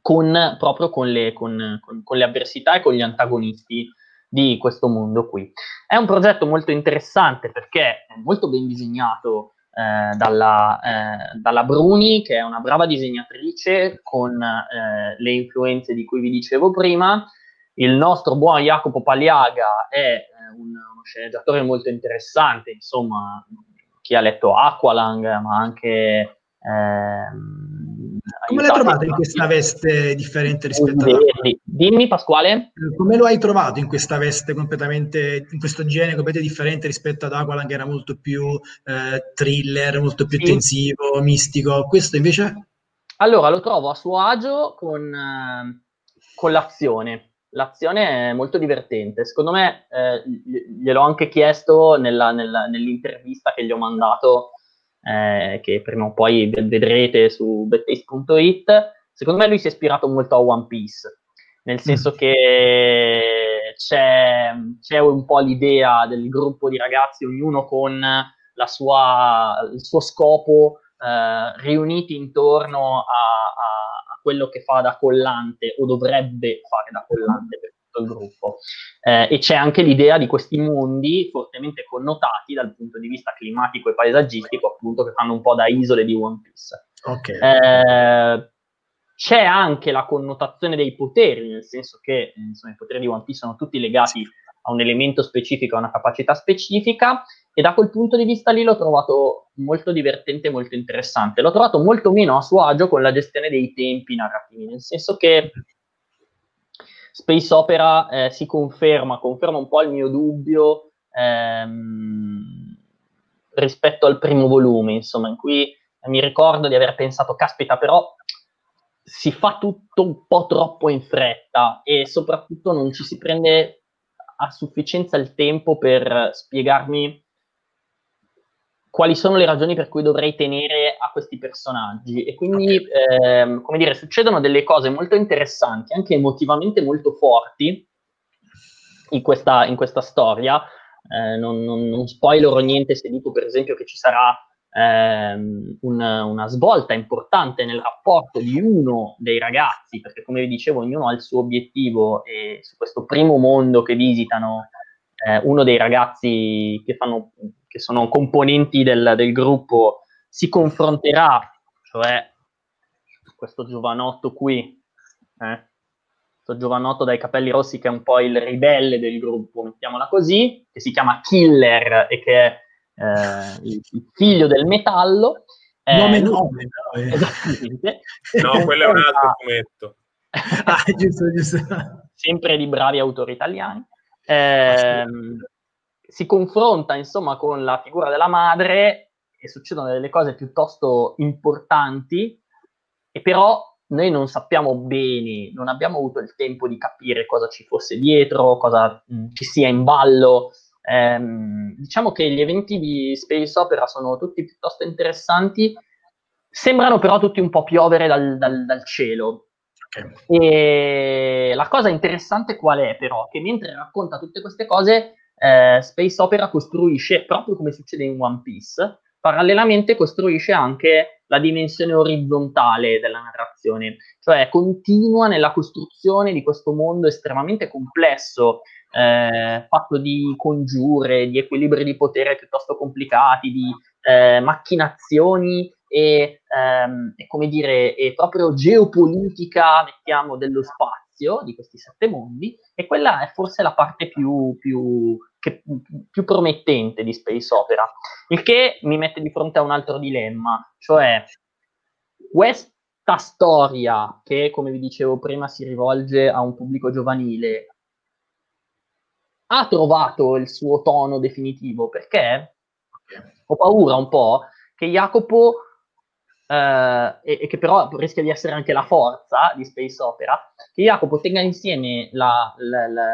con, proprio con le, con, con, le avversità e con gli antagonisti di questo mondo qui. È un progetto molto interessante perché è molto ben disegnato eh, dalla, eh, dalla, Bruni, che è una brava disegnatrice con eh, le influenze di cui vi dicevo prima. Il nostro buon Jacopo Paliaga è eh, un, uno sceneggiatore molto interessante, insomma, chi ha letto Aqualang, ma anche ehm, come l'hai trovato in questa veste differente rispetto a Dimmi Pasquale. Come lo hai trovato in questa veste completamente, in questo genere completamente differente rispetto ad Aqualand che era molto più eh, thriller, molto più sì. tensivo, mistico. Questo invece? Allora, lo trovo a suo agio con, eh, con l'azione. L'azione è molto divertente. Secondo me, eh, gliel'ho anche chiesto nella, nella, nell'intervista che gli ho mandato eh, che prima o poi vedrete su bettace.it, secondo me lui si è ispirato molto a One Piece, nel senso mm. che c'è, c'è, un po' l'idea del gruppo di ragazzi, ognuno con sua, il suo scopo, eh, riuniti intorno a, a, a, quello che fa da collante o dovrebbe fare da collante per tutto il gruppo. Eh, e c'è anche l'idea di questi mondi fortemente connotati dal punto di vista climatico e paesaggistico, appunto, che fanno un po' da isole di One Piece. Okay. Eh, c'è anche la connotazione dei poteri, nel senso che insomma, i poteri di One Piece sono tutti legati a un elemento specifico, a una capacità specifica, e da quel punto di vista lì l'ho trovato molto divertente e molto interessante. L'ho trovato molto meno a suo agio con la gestione dei tempi narrativi, nel senso che Space Opera eh, si conferma, conferma un po' il mio dubbio ehm, rispetto al primo volume, insomma, in cui mi ricordo di aver pensato, caspita, però si fa tutto un po' troppo in fretta e soprattutto non ci si prende a sufficienza il tempo per spiegarmi quali sono le ragioni per cui dovrei tenere a questi personaggi. E quindi, okay. ehm, come dire, succedono delle cose molto interessanti, anche emotivamente molto forti in questa, in questa storia. Eh, non, non, non spoilerò niente se dico, per esempio, che ci sarà ehm, un, una svolta importante nel rapporto di uno dei ragazzi, perché come vi dicevo ognuno ha il suo obiettivo e su questo primo mondo che visitano eh, uno dei ragazzi che, fanno, che sono componenti del, del gruppo si confronterà, cioè questo giovanotto qui, eh, questo giovanotto dai capelli rossi che è un po' il ribelle del gruppo, mettiamola così, che si chiama Killer e che è eh, il, figlio del metallo. Eh, nome nome, però, esattamente. no, quello è un altro fumetto. ah, giusto, giusto. Sempre di bravi autori italiani. Eh, si confronta insomma con la figura della madre e succedono delle cose piuttosto importanti e però noi non sappiamo bene, non abbiamo avuto il tempo di capire cosa ci fosse dietro, cosa mh, mm, ci sia in ballo. Eh, diciamo che gli eventi di Space Opera sono tutti piuttosto interessanti, sembrano però tutti un po' piovere dal, dal, dal cielo. E la cosa interessante qual è però? Che mentre racconta tutte queste cose, eh, Space Opera costruisce, proprio come succede in One Piece, parallelamente costruisce anche la dimensione orizzontale della narrazione, cioè continua nella costruzione di questo mondo estremamente complesso, eh, fatto di congiure, di equilibri di potere piuttosto complicati, di eh, macchinazioni e, ehm, come dire, e proprio geopolitica, mettiamo, dello spazio di questi sette mondi, e quella è forse la parte più, più, che, più promettente di Space Opera, il che mi mette di fronte a un altro dilemma, cioè questa storia che, come vi dicevo prima, si rivolge a un pubblico giovanile, ha trovato il suo tono definitivo perché? Ho paura un po' che Jacopo Uh, e, e, che però rischia di essere anche la forza di Space Opera, che Jacopo tenga insieme la, la, la,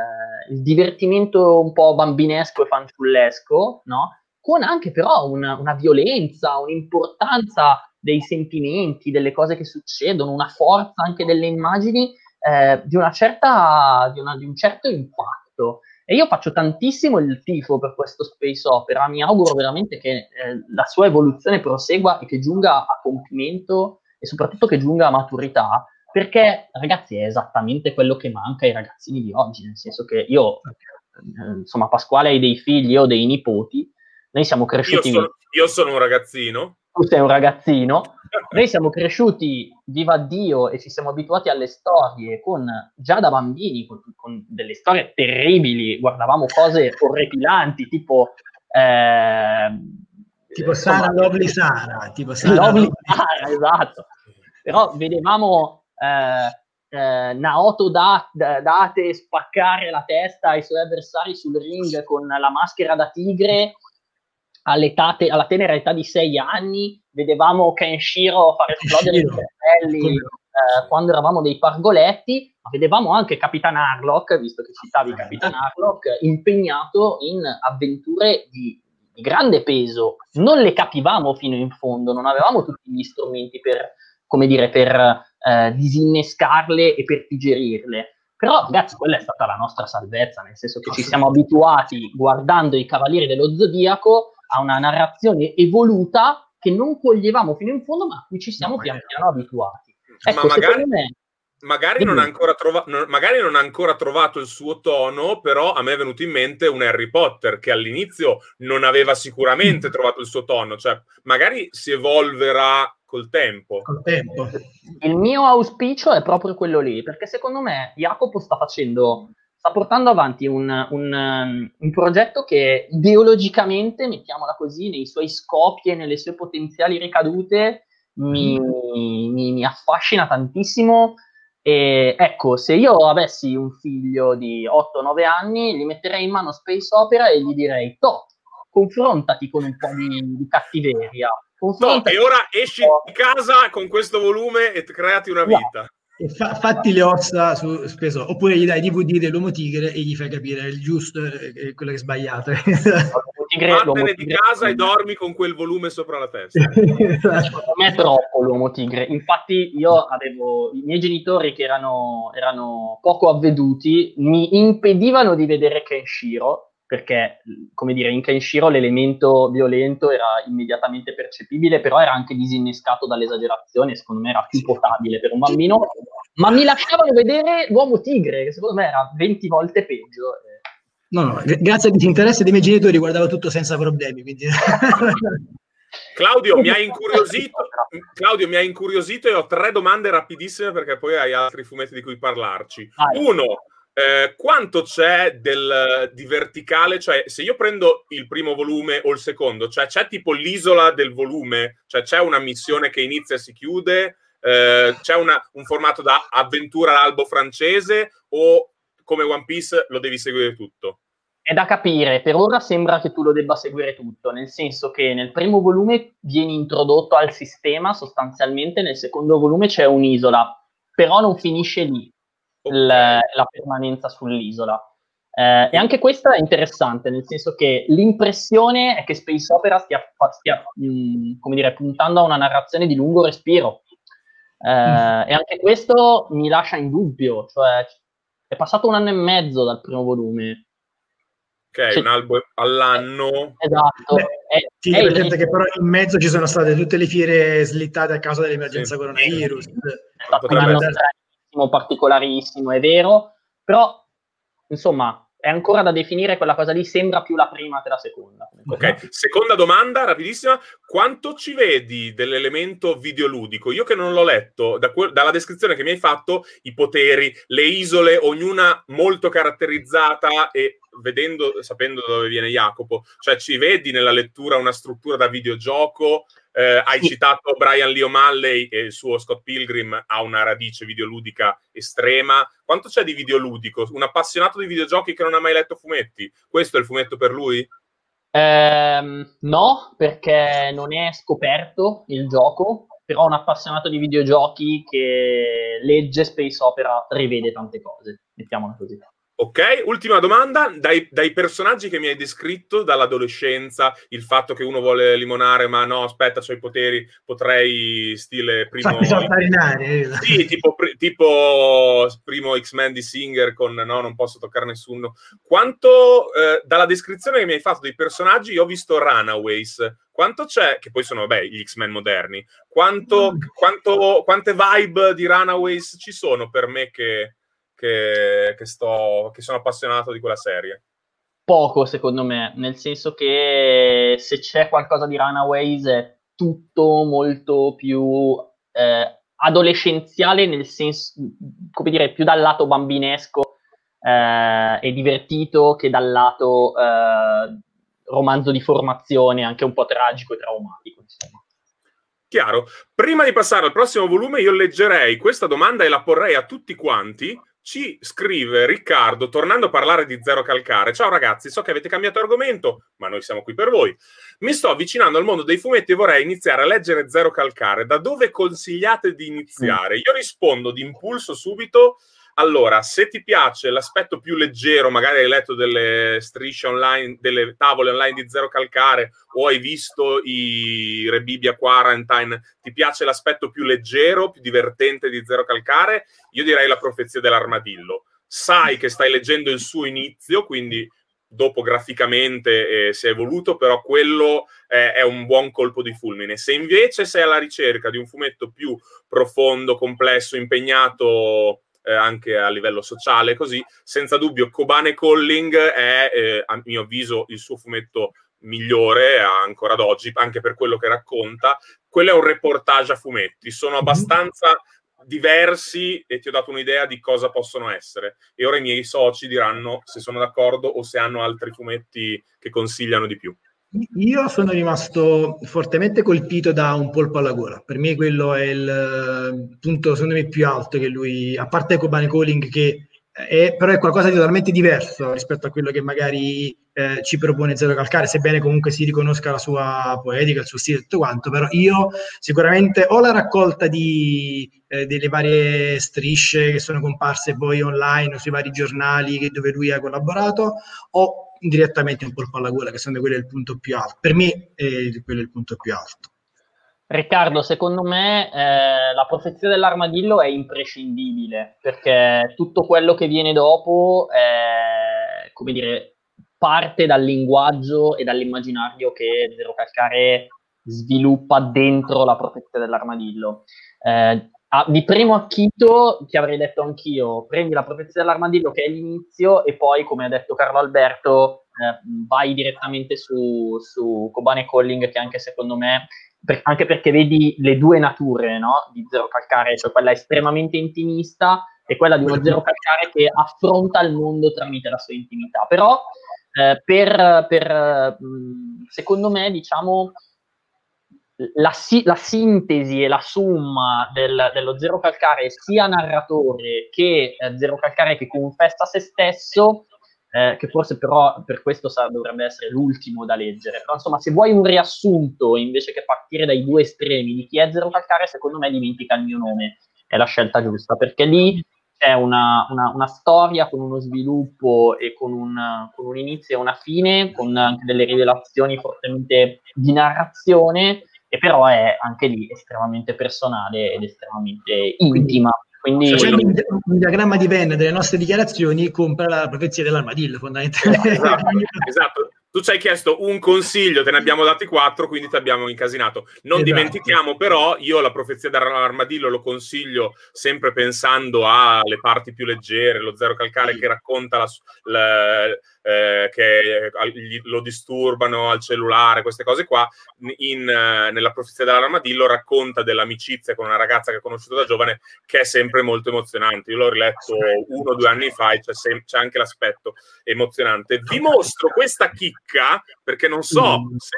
il divertimento un po' bambinesco e fanciullesco, no? con anche però una, una, violenza, un'importanza dei sentimenti, delle cose che succedono, una forza anche delle immagini eh, di, una certa, di, una, di un certo impatto. E io faccio tantissimo il tifo per questo space opera, mi auguro veramente che eh, la sua evoluzione prosegua e che giunga a compimento e soprattutto che giunga a maturità, perché ragazzi è esattamente quello che manca ai ragazzini di oggi, nel senso che io, eh, insomma, Pasquale hai dei figli, io ho dei nipoti, noi siamo cresciuti... Io sono, io sono un ragazzino. Tu sei un ragazzino, noi siamo cresciuti, viva Dio, e ci siamo abituati alle storie con, già da bambini, con, con delle storie terribili, guardavamo cose orripilanti, tipo... Eh, tipo Sara, Lovely Sara, tipo Sara, Lovely Sara, esatto. Però vedevamo eh, eh, Naoto da, da, Date spaccare la testa ai suoi avversari sul ring con la maschera da tigre alla tenera età di sei anni, vedevamo Kenshiro fare esplodere i cervelli eh, quando eravamo dei pargoletti, ma vedevamo anche Capitan Harlock, visto che citavi Capitan Harlock, impegnato in avventure di, di grande peso. Non le capivamo fino in fondo, non avevamo tutti gli strumenti per, come dire, per eh, disinnescarle e per digerirle. Però, ragazzi, quella è stata la nostra salvezza, nel senso che ci siamo abituati, guardando i Cavalieri dello Zodiaco, a una narrazione evoluta che non coglievamo fino in fondo, ma a cui ci siamo pian piano abituati. Ecco, ma magari, me, magari, non trova, non, magari, non ha ancora trovato il suo tono, però a me è venuto in mente un Harry Potter che all'inizio non aveva sicuramente mm. trovato il suo tono, cioè magari si evolverà col tempo. Col tempo. Il mio auspicio è proprio quello lì, perché secondo me Jacopo sta facendo sta portando avanti un, un, um, un, progetto che ideologicamente, mettiamola così, nei suoi scopi e nelle sue potenziali ricadute mi, mm. mi, mi affascina tantissimo. E ecco, se io avessi un figlio di 8-9 anni, gli metterei in mano Space Opera e gli direi: To, confrontati con un po' di, di cattiveria. No, e ora esci di casa con questo volume e creati una vita fa, fatti le ossa su speso. Oppure gli dai DVD dell'uomo tigre e gli fai capire il giusto e quello che è sbagliato vattene di casa e dormi con quel volume sopra la testa. <laughs> Secondo me è troppo l'uomo tigre. Infatti io avevo i miei genitori che erano, erano poco avveduti mi impedivano di vedere Kenshiro perché, come dire, in Kenshiro l'elemento violento era immediatamente percepibile, però era anche disinnescato dall'esagerazione, secondo me era più potabile per un bambino, ma mi lasciavano vedere l'uomo tigre, che secondo me era 20 volte peggio. No, no, grazie al disinteresse dei miei genitori guardavo tutto senza problemi, quindi... <laughs> Claudio mi, ha incuriosito, <laughs> Claudio mi ha incuriosito e ho tre domande rapidissime perché poi hai altri fumetti di cui parlarci. Uno, eh, quanto c'è del, di verticale? Cioè, se io prendo il primo volume o il secondo, cioè c'è tipo l'isola del volume, cioè c'è una missione che inizia e si chiude, eh, c'è una, un formato da avventura all'albo francese? O come One Piece lo devi seguire tutto? È da capire, per ora sembra che tu lo debba seguire tutto, nel senso che nel primo volume vieni introdotto al sistema sostanzialmente, nel secondo volume c'è un'isola, però non finisce lì okay. la, la permanenza sull'isola. Eh, e anche questa è interessante, nel senso che l'impressione è che Space Opera stia, stia mh, come dire, puntando a una narrazione di lungo respiro. Eh, mm. E anche questo mi lascia in dubbio, cioè è passato un anno e mezzo dal primo volume. Ok, cioè, un album all'anno. Esatto. Beh, è, sì, è presente che però in mezzo ci sono state tutte le fiere slittate a causa dell'emergenza sì. coronavirus. È stato un anno particolarissimo, è vero, però insomma è ancora da definire quella cosa lì, sembra più la prima che la seconda. Ok, seconda domanda, rapidissima, quanto ci vedi dell'elemento videoludico? Io che non l'ho letto, da que- dalla descrizione che mi hai fatto, i poteri, le isole, ognuna molto caratterizzata e vedendo, sapendo da dove viene Jacopo, cioè ci vedi nella lettura una struttura da videogioco, eh, hai citato Brian Lee O'Malley e il suo Scott Pilgrim ha una radice videoludica estrema. Quanto c'è di videoludico? Un appassionato di videogiochi che non ha mai letto fumetti? Questo è il fumetto per lui? Eh, no, perché non è scoperto il gioco, però un appassionato di videogiochi che legge Space Opera rivede tante cose, mettiamola così. Ok, ultima domanda. Dai, dai, personaggi che mi hai descritto dall'adolescenza, il fatto che uno vuole limonare, ma no, aspetta, ho i poteri, potrei stile primo. Sì, tipo, tipo primo X-Men di Singer con no, non posso toccare nessuno. Quanto eh, dalla descrizione che mi hai fatto dei personaggi, io ho visto Runaways. Quanto c'è, che poi sono beh, gli X-Men moderni, quanto, mm. quanto, quante vibe di Runaways ci sono per me che che, che, sto, che sono appassionato di quella serie? Poco, secondo me, nel senso che se c'è qualcosa di Runaways è tutto molto più eh, adolescenziale, nel senso, come dire, più dal lato bambinesco eh, e divertito che dal lato eh, romanzo di formazione, anche un po' tragico e traumatico, insomma. Chiaro. Prima di passare al prossimo volume, io leggerei questa domanda e la porrei a tutti quanti ci scrive Riccardo, tornando a parlare di Zero Calcare. Ciao ragazzi, so che avete cambiato argomento, ma noi siamo qui per voi. Mi sto avvicinando al mondo dei fumetti e vorrei iniziare a leggere Zero Calcare. Da dove consigliate di iniziare? Io rispondo di impulso subito allora, se ti piace l'aspetto più leggero, magari hai letto delle strisce online, delle tavole online di Zero Calcare o hai visto i Rebibia Quarantine, ti piace l'aspetto più leggero, più divertente di Zero Calcare, io direi la profezia dell'armadillo. Sai che stai leggendo il suo inizio, quindi dopo graficamente eh, si è evoluto, però quello eh, è un buon colpo di fulmine. Se invece sei alla ricerca di un fumetto più profondo, complesso, impegnato eh, anche a livello sociale, così senza dubbio Kobane Calling è, eh, a mio avviso, il suo fumetto migliore ancora ad oggi, anche per quello che racconta. Quello è un reportage a fumetti, sono mhm. abbastanza diversi e ti ho dato un'idea di cosa possono essere. E ora i miei soci diranno se sono d'accordo o se hanno altri fumetti che consigliano di più. Io sono rimasto fortemente colpito da un polpo alla gola. Per me quello è il punto, secondo me, più alto che lui, a parte Kobane Calling, che è, però è qualcosa di totalmente diverso rispetto a quello che magari eh, ci propone Zero Calcare, sebbene comunque si riconosca la sua poetica, il suo stile e tutto quanto, però io sicuramente ho la raccolta di, eh, delle varie strisce che sono comparse poi online sui vari giornali dove lui ha collaborato, o direttamente un colpo alla gola, che secondo me quello è il punto più alto. Per me eh, quello è il punto più alto. Riccardo, secondo me eh, la profezia dell'armadillo è imprescindibile perché tutto quello che viene dopo è, come dire, parte dal linguaggio e dall'immaginario che Zero Calcare sviluppa dentro la profezia dell'armadillo. Eh, Ah, di primo acchito ti avrei detto anch'io, prendi la profezia dell'armadillo che è l'inizio e poi, come ha detto Carlo Alberto, eh, vai direttamente su, su Kobane Calling che anche secondo me, per, anche perché vedi le due nature no? di Zero Calcare, cioè quella estremamente intimista e quella di uno Zero Calcare che affronta il mondo tramite la sua intimità. Però eh, per, per, secondo me, diciamo la, la, sintesi e la summa del, dello zero calcare sia narratore che eh, zero calcare che confessa se stesso, eh, che forse però per questo sa, dovrebbe essere l'ultimo da leggere. Però insomma, se vuoi un riassunto invece che partire dai due estremi di chi è zero calcare, secondo me dimentica il mio nome, è la scelta giusta, perché lì c'è una, una, una storia con uno sviluppo e con un, con un inizio e una fine, con anche delle rivelazioni fortemente di narrazione e però è anche lì estremamente personale ed estremamente intima. Quindi, facendo un, un, diagramma di Venn delle nostre dichiarazioni, compra la profezia dell'armadillo, fondamentalmente. Esatto, <laughs> esatto. Tu ci hai chiesto un consiglio, te ne abbiamo dati quattro, quindi ti abbiamo incasinato. Non esatto. dimentichiamo però, io la profezia dell'armadillo lo consiglio sempre pensando alle parti più leggere, lo zero calcare che racconta la, la, eh, che lo disturbano al cellulare, queste cose qua, in, eh, nella profezia dell'armadillo racconta dell'amicizia con una ragazza che ha conosciuto da giovane che è sempre molto emozionante. Io l'ho riletto uno o due anni fa e c'è, sem- c'è anche l'aspetto emozionante. Vi mostro questa chicca perché non so, mm. se,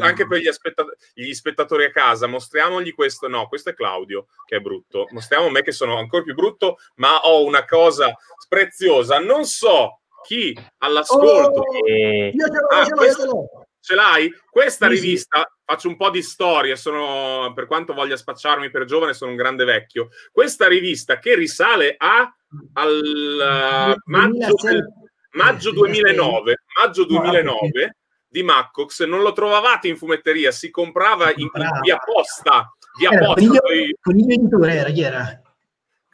anche per gli, aspetta- gli, spettatori a casa, mostriamogli questo. No, questo è Claudio che è brutto. Mostriamo me che sono ancora più brutto, ma ho una cosa preziosa. Non so chi all'ascolto. Oh, eh... Io ce l'ho, ah, ce, l'ho, questo, ce, l'ho. ce l'hai? Questa sì, rivista, sì. faccio un po' di storia, sono, per quanto voglia spacciarmi per giovane, sono un grande vecchio. Questa rivista che risale a, al uh, maggio, del, maggio 2009, maggio 2009 di Maccox, non lo trovavate in fumetteria, si comprava in, in via posta. Via era posta. Coniglio, poi... coniglio editore era, chi era?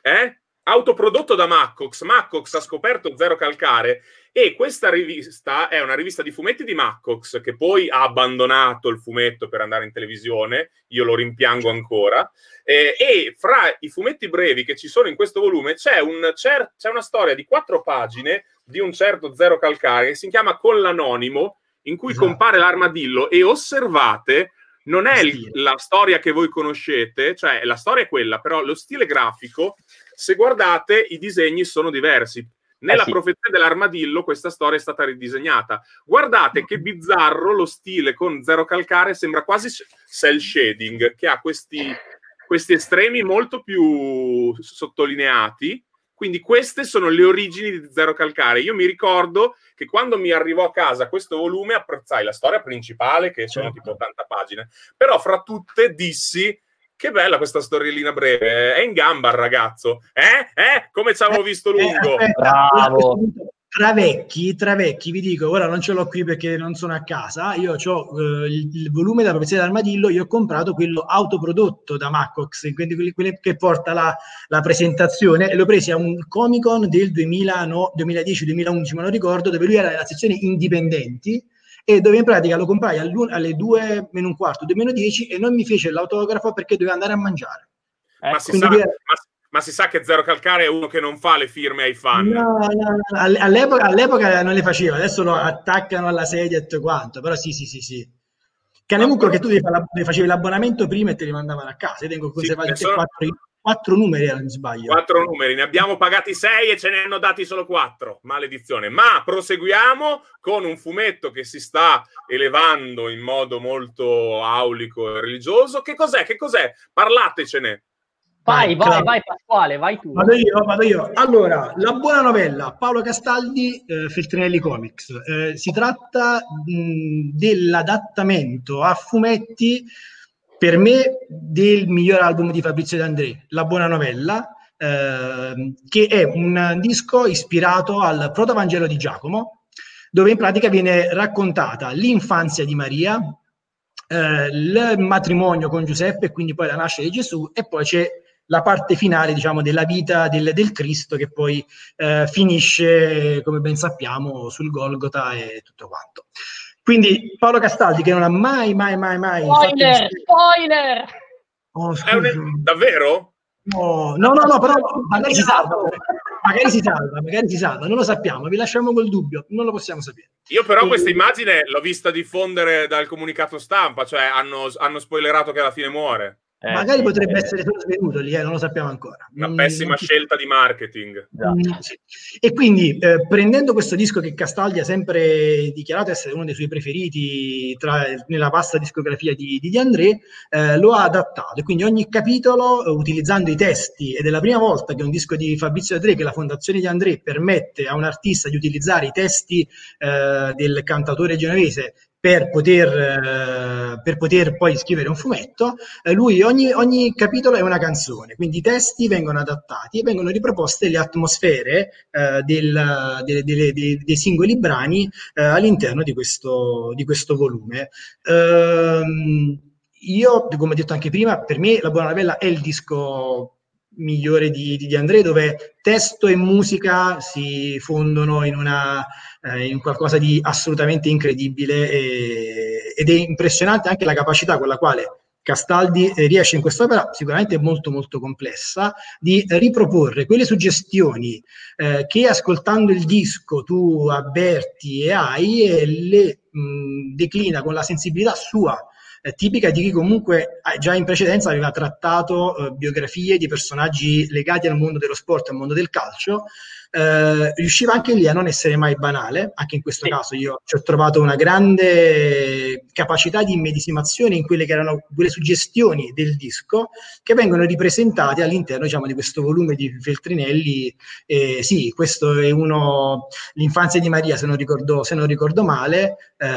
Eh? Autoprodotto da Maccox. Maccox ha scoperto Zero Calcare e questa rivista è una rivista di fumetti di Maccox che poi ha abbandonato il fumetto per andare in televisione, io lo rimpiango ancora, eh, e fra i fumetti brevi che ci sono in questo volume c'è, un cer- c'è una storia di quattro pagine di un certo Zero Calcare che si chiama Con l'anonimo, in cui esatto. compare l'armadillo e osservate non è il, la storia che voi conoscete, cioè la storia è quella, però lo stile grafico se guardate, i disegni sono diversi. Nella eh sì. profezia dell'armadillo questa storia è stata ridisegnata. Guardate che bizzarro lo stile con zero calcare, sembra quasi cell shading, che ha questi, questi estremi molto più sottolineati. Quindi queste sono le origini di Zero Calcare. Io mi ricordo che quando mi arrivò a casa questo volume apprezzai la storia principale, che sono certo. tipo 80 pagine, però fra tutte dissi che bella questa storiellina breve, è in gamba il ragazzo. Eh? Eh? Come ci avevo visto lungo? Eh, Bravo. Tra vecchi, tra vecchi, vi dico, ora non ce l'ho qui perché non sono a casa, io ho uh, il, il, volume della profezia dell'armadillo, io ho comprato quello autoprodotto da Macox, quindi quelli, quelli che porta la, la, presentazione, e l'ho preso a un Comic Con del 2010-2011, me lo ricordo, dove lui era nella sezione indipendenti, e dove in pratica lo comprai alle 2 meno un quarto, 2 meno 10 e non mi fece l'autografo perché doveva andare a mangiare. Ma, si sa, ma, ma, si sa, che Zero Calcare è uno che non fa le firme ai fan. No, no, no. All'epoca, all'epoca, non le faceva, adesso lo attaccano alla sedia e tutto quanto, però sì, sì, sì, sì. Canemucco che tu devi, facevi l'abbonamento prima e te li mandavano a casa. Io tengo conservati sì, sono... quattro quattro numeri erano in sbaglio. Quattro numeri, ne abbiamo pagati sei e ce ne hanno dati solo quattro. Maledizione. Ma proseguiamo con un fumetto che si sta elevando in modo molto aulico e religioso. Che cos'è? Che cos'è? Parlatecene. Vai, vai, vai, vai Pasquale, vai tu. Vado io, vado io. Allora, la buona novella, Paolo Castaldi, eh, Feltrinelli Comics. Eh, si tratta mh, dell'adattamento a fumetti per me del miglior album di Fabrizio D'André, La Buona Novella, eh, che è un disco ispirato al Protavangelo di Giacomo, dove in pratica viene raccontata l'infanzia di Maria, eh, il matrimonio con Giuseppe, quindi poi la nascita di Gesù, e poi c'è la parte finale, diciamo, della vita del, del Cristo che poi eh, finisce, come ben sappiamo, sul Golgota e tutto quanto. Quindi Paolo Castaldi che non ha mai, mai, mai, mai... Spoiler! Spoiler! Oh, un... Davvero? No, no, no, no, però magari si salva, magari si salva, magari si salva, non lo sappiamo, vi lasciamo col dubbio, non lo possiamo sapere. Io però e... questa immagine l'ho vista diffondere dal comunicato stampa, cioè hanno, hanno spoilerato che alla fine muore. Eh, Magari potrebbe eh, essere solo svenuto lì, eh, non lo sappiamo ancora. Una non, pessima non scelta di marketing. Mm, sì. E quindi, eh, prendendo questo disco che Castaldi ha sempre dichiarato essere uno dei suoi preferiti tra, nella vasta discografia di, di, di André, eh, lo ha adattato. E quindi ogni capitolo, eh, utilizzando i testi, ed è la prima volta che un disco di Fabrizio André, che la fondazione di André permette a un artista di utilizzare i testi del cantatore genovese per poter, eh, per poter poi scrivere un fumetto, eh, lui ogni, ogni, capitolo è una canzone, quindi i testi vengono adattati e vengono riproposte le atmosfere eh, del, de, de, de, dei singoli brani eh, all'interno di questo, di questo volume. Ehm, io, come ho detto anche prima, per me La Buona Novella è il disco migliore di, di André, dove testo e musica si fondono in, una, eh, in qualcosa di assolutamente incredibile e, ed è impressionante anche la capacità con la quale Castaldi eh, riesce in quest'opera sicuramente molto molto complessa di riproporre quelle suggestioni eh, che ascoltando il disco tu avverti e hai e le mh, declina con la sensibilità sua eh, tipica di chi comunque eh, già in precedenza aveva trattato eh, biografie di personaggi legati al mondo dello sport, al mondo del calcio, eh, riusciva anche lì a non essere mai banale, anche in questo sì. caso io ci ho trovato una grande capacità di immedesimazione in quelle che erano quelle suggestioni del disco che vengono ripresentate all'interno diciamo, di questo volume di Feltrinelli. Eh, sì, questo è uno, l'infanzia di Maria se non ricordo, se non ricordo male. Eh,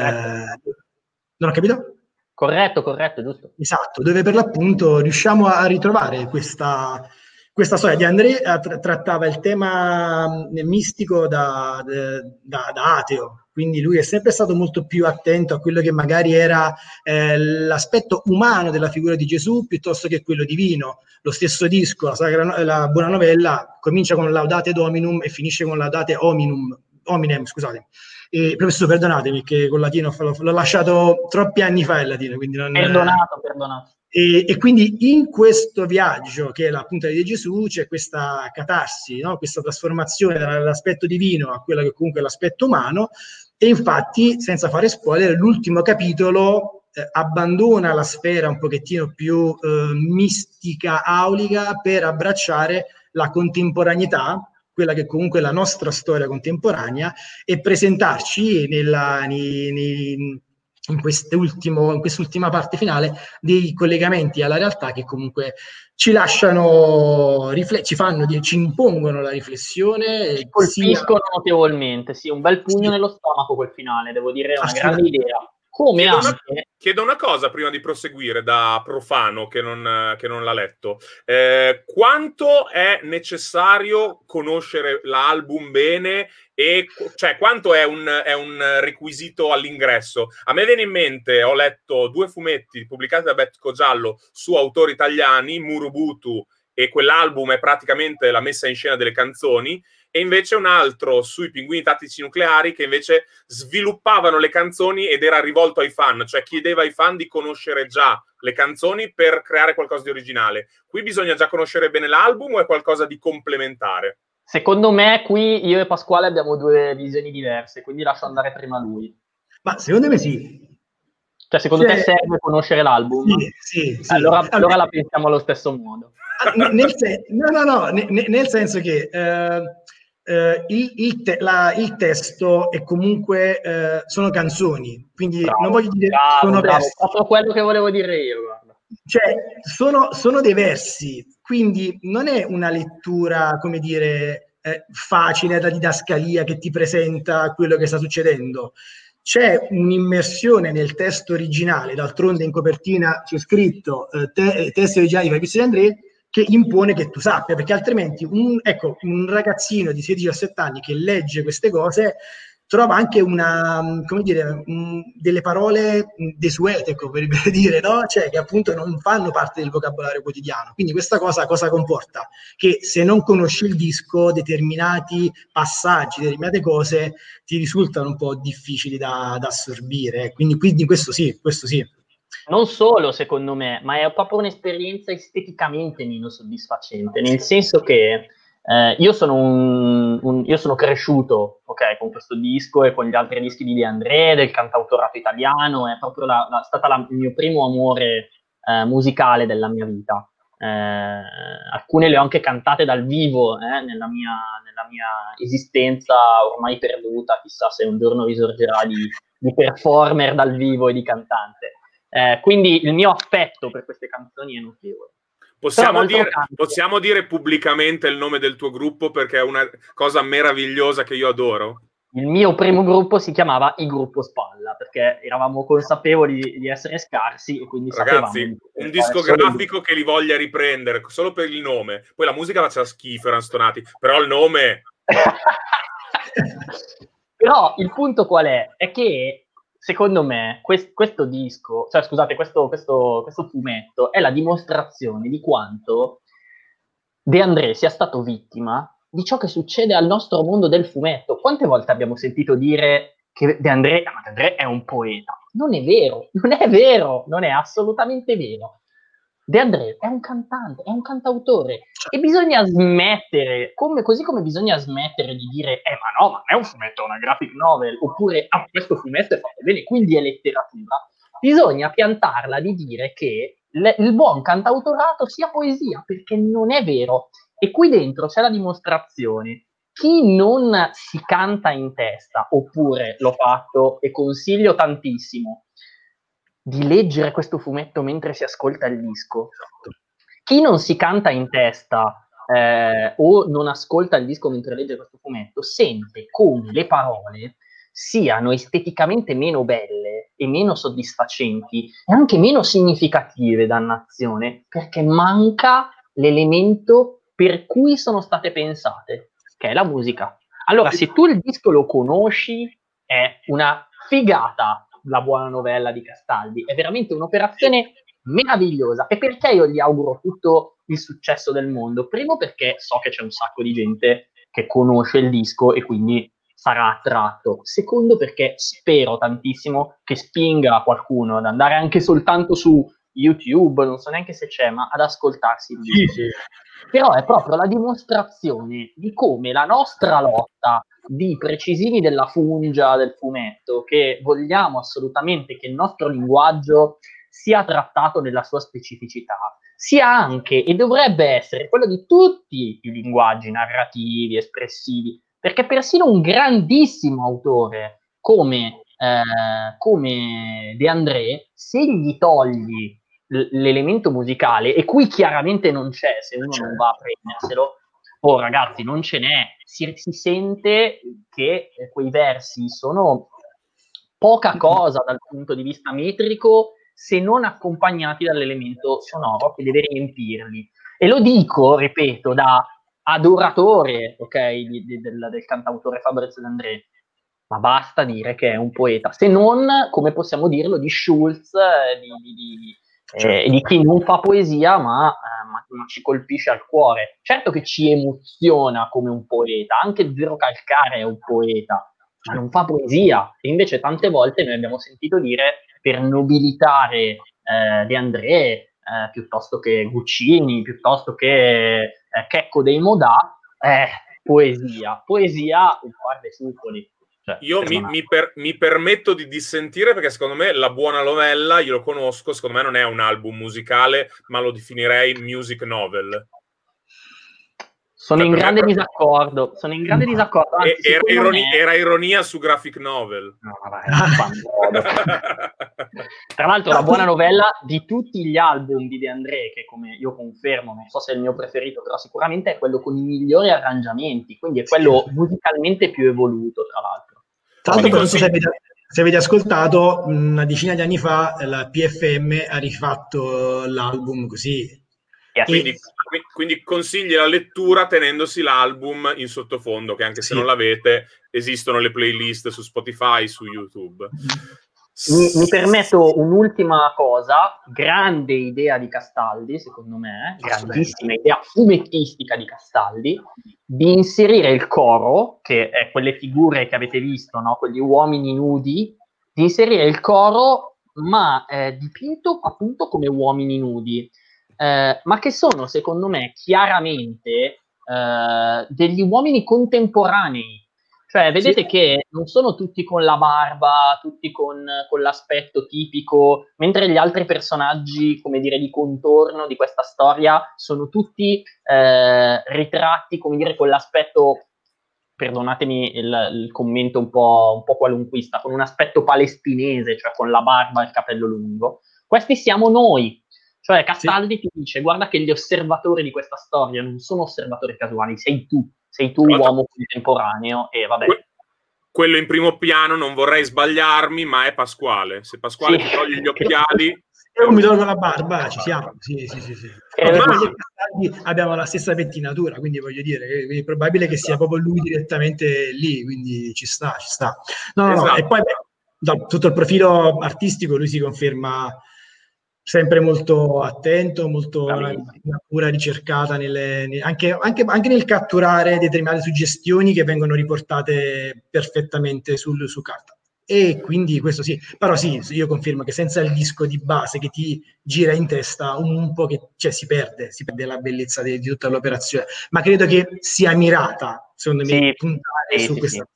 non ho capito? Corretto, corretto, giusto. Esatto, dove per l'appunto riusciamo a ritrovare questa, questa storia di André tra- trattava il tema mistico da, da, da, ateo, quindi lui è sempre stato molto più attento a quello che magari era eh, l'aspetto umano della figura di Gesù piuttosto che quello divino. Lo stesso disco, la, Sagra, la Buona Novella, comincia con Laudate Dominum e finisce con Laudate Hominum, Hominem, scusate. E, professore, perdonatemi perché con latino l'ho, l'ho lasciato troppi anni fa il latino. Quindi non, perdonato, perdonato. E, e, quindi in questo viaggio, che è la punta di Gesù, c'è questa catarsi, no? questa trasformazione dall'aspetto divino a quello che comunque è l'aspetto umano. E infatti, senza fare spoiler, l'ultimo capitolo eh, abbandona la sfera un pochettino più eh, mistica, aulica, per abbracciare la contemporaneità quella che comunque è la nostra storia contemporanea e presentarci nella, nei, nei, in, quest'ultimo, in quest'ultima parte finale dei collegamenti alla realtà che comunque ci lasciano, rifle- ci fanno, ci impongono la riflessione. Ci colpiscono sia... notevolmente, sì, un bel pugno sì. nello stomaco quel finale, devo dire, è una grande idea. Come chiedo anche... Una, chiedo una cosa prima di proseguire da profano che non, che non l'ha letto. Eh, quanto è necessario conoscere l'album bene e cioè, quanto è un, è un, requisito all'ingresso? A me viene in mente, ho letto due fumetti pubblicati da Betco Giallo su autori italiani, Murubutu e quell'album è praticamente la messa in scena delle canzoni e invece un altro sui pinguini tattici nucleari che invece sviluppavano le canzoni ed era rivolto ai fan, cioè chiedeva ai fan di conoscere già le canzoni per creare qualcosa di originale. Qui bisogna già conoscere bene l'album o è qualcosa di complementare? Secondo me qui io e Pasquale abbiamo due visioni diverse, quindi lascio andare prima lui. Ma secondo me sì. Cioè, secondo cioè, te serve conoscere l'album? Sì, sì, sì. Allora, allora, allora la pensiamo allo stesso modo. Nel sen- no, no, no, nel, nel senso che... Eh, eh, il, il, te- la, il, testo è comunque eh, sono canzoni, quindi bravo, non voglio dire bravo, sono bravo, versi. Proprio quello che volevo dire io. Guarda. Cioè, sono, sono, dei versi, quindi non è una lettura, come dire, eh, facile da didascalia che ti presenta quello che sta succedendo. C'è un'immersione nel testo originale, d'altronde in copertina c'è scritto eh, te- testi originali di Fabrizio De André, che impone che tu sappia, perché altrimenti un, ecco, un ragazzino di 16-17 anni che legge queste cose trova anche una, come dire, delle parole desuete, ecco, per dire, no? Cioè che appunto non fanno parte del vocabolario quotidiano. Quindi questa cosa cosa comporta? Che se non conosci il disco, determinati passaggi, determinate cose ti risultano un po' difficili da, da assorbire. Quindi, quindi questo sì, questo sì. Non solo, secondo me, ma è proprio un'esperienza esteticamente meno soddisfacente, nel senso che eh, io, sono un, un, io sono cresciuto okay, con questo disco e con gli altri dischi di De André, del cantautorato italiano, è proprio la, la, stato il mio primo amore eh, musicale della mia vita. Eh, alcune le ho anche cantate dal vivo eh, nella mia, nella, mia, esistenza ormai perduta, chissà se un giorno risorgerà di, di performer dal vivo e di cantante. Eh, quindi il mio affetto per queste canzoni è notevole. Possiamo dire, possiamo dire, pubblicamente il nome del tuo gruppo perché è una cosa meravigliosa che io adoro? Il mio primo gruppo si chiamava I Gruppo Spalla perché eravamo consapevoli di essere scarsi e quindi Ragazzi, un discografico che li voglia riprendere solo per il nome. Poi la musica faccia schifo, erano stonati, però il nome... <laughs> però il punto qual è? È che secondo me quest- questo disco, cioè scusate, questo, questo, questo, fumetto è la dimostrazione di quanto De André sia stato vittima di ciò che succede al nostro mondo del fumetto. Quante volte abbiamo sentito dire che De André, De André è un poeta? Non è vero, non è vero, non è assolutamente vero. De André è un cantante, è un cantautore e bisogna smettere, come, così come bisogna smettere di dire eh ma no, ma non è un fumetto, è una graphic novel, oppure ah, questo fumetto è fatto bene, quindi è letteratura, bisogna piantarla di dire che le, il buon cantautorato sia poesia, perché non è vero. E qui dentro c'è la dimostrazione. Chi non si canta in testa, oppure l'ho fatto e consiglio tantissimo, di leggere questo fumetto mentre si ascolta il disco. Esatto. Chi non si canta in testa eh, o non ascolta il disco mentre legge questo fumetto sente come le parole siano esteticamente meno belle e meno soddisfacenti e anche meno significative, dannazione, perché manca l'elemento per cui sono state pensate, che è la musica. Allora, se tu il disco lo conosci, è una figata la buona novella di Castaldi. È veramente un'operazione meravigliosa. E perché io gli auguro tutto il successo del mondo? Primo perché so che c'è un sacco di gente che conosce il disco e quindi sarà attratto. Secondo perché spero tantissimo che spinga qualcuno ad andare anche soltanto su YouTube, non so neanche se c'è, ma ad ascoltarsi. Sì, sì. Però è proprio la dimostrazione di come la nostra lotta di precisini della fungia del fumetto, che vogliamo assolutamente che il nostro linguaggio sia trattato nella sua specificità, sia anche e dovrebbe essere quello di tutti i linguaggi narrativi, espressivi, perché persino un grandissimo autore come, eh, come De André, se gli togli l'elemento musicale, e qui chiaramente non c'è se uno non va a prenderselo, oh ragazzi, non ce n'è, si, si sente che eh, quei versi sono poca cosa dal punto di vista metrico se non accompagnati dall'elemento sonoro che deve riempirli. E lo dico, ripeto, da adoratore okay, di, di, del, del, cantautore Fabrizio D'André, ma basta dire che è un poeta, se non, come possiamo dirlo, di Schulz, eh, di, di, eh, di chi non fa poesia ma, eh, ma, ma, ci colpisce al cuore. Certo che ci emoziona come un poeta, anche Zero Calcare è un poeta, ma non fa poesia. E invece tante volte noi abbiamo sentito dire per nobilitare eh, De André, eh, piuttosto che Guccini, piuttosto che eh, Checco dei Modà, eh, poesia, poesia un par de supoli. Cioè, io mi, mi, per, mi, permetto di dissentire perché secondo me La Buona Novella, io lo conosco, secondo me non è un album musicale, ma lo definirei music novel. Sono cioè, in grande me... disaccordo. Sono in grande disaccordo. Anzi, era, ironia, me... era, ironia, su graphic novel. No, vabbè, <laughs> Tra l'altro, la buona novella di tutti gli album di De André, che come io confermo, non so se è il mio preferito, però sicuramente è quello con i migliori arrangiamenti, quindi è quello musicalmente più evoluto, tra l'altro. Tra l'altro, non so se avete, se avete, ascoltato, una decina di anni fa la PFM ha rifatto l'album così. Yes. Quindi, quindi, consigli la lettura tenendosi l'album in sottofondo, che anche se sì. non l'avete, esistono le playlist su Spotify, su YouTube. Mi, mi, permetto un'ultima cosa, grande idea di Castaldi, secondo me, grandissima idea fumettistica di Castaldi, di inserire il coro, che è quelle figure che avete visto, no? quegli uomini nudi, di inserire il coro, ma eh, dipinto appunto come uomini nudi eh, ma che sono, secondo me, chiaramente eh, degli uomini contemporanei. Cioè, vedete sì. che non sono tutti con la barba, tutti con, con, l'aspetto tipico, mentre gli altri personaggi, come dire, di contorno di questa storia sono tutti eh, ritratti, come dire, con l'aspetto perdonatemi il, il commento un po', un po', qualunquista, con un aspetto palestinese, cioè con la barba e il capello lungo. Questi siamo noi, cioè Castaldi sì. ti dice, guarda che gli osservatori di questa storia non sono osservatori casuali, sei tu, sei tu Però uomo contemporaneo e vabbè. Que- quello in primo piano, non vorrei sbagliarmi, ma è Pasquale. Se Pasquale sì. ti toglie gli <laughs> occhiali... Io mi tolgo la barba, ci siamo. Sì, sì, sì. sì. Eh, ma... abbiamo la stessa pettinatura, quindi voglio dire, è probabile che sia proprio lui direttamente lì, quindi ci sta, ci sta. No, no, esatto. no. E poi beh, da tutto il profilo artistico lui si conferma sempre molto attento, molto una, cura ricercata nelle, anche, anche, anche, nel catturare determinate suggestioni che vengono riportate perfettamente sul, su carta. E quindi questo sì, però sì, io confermo che senza il disco di base che ti gira in testa un, un po' che cioè, si perde, si perde la bellezza di, di tutta l'operazione, ma credo che sia mirata, secondo me, sì, puntare sì, su sì, questa.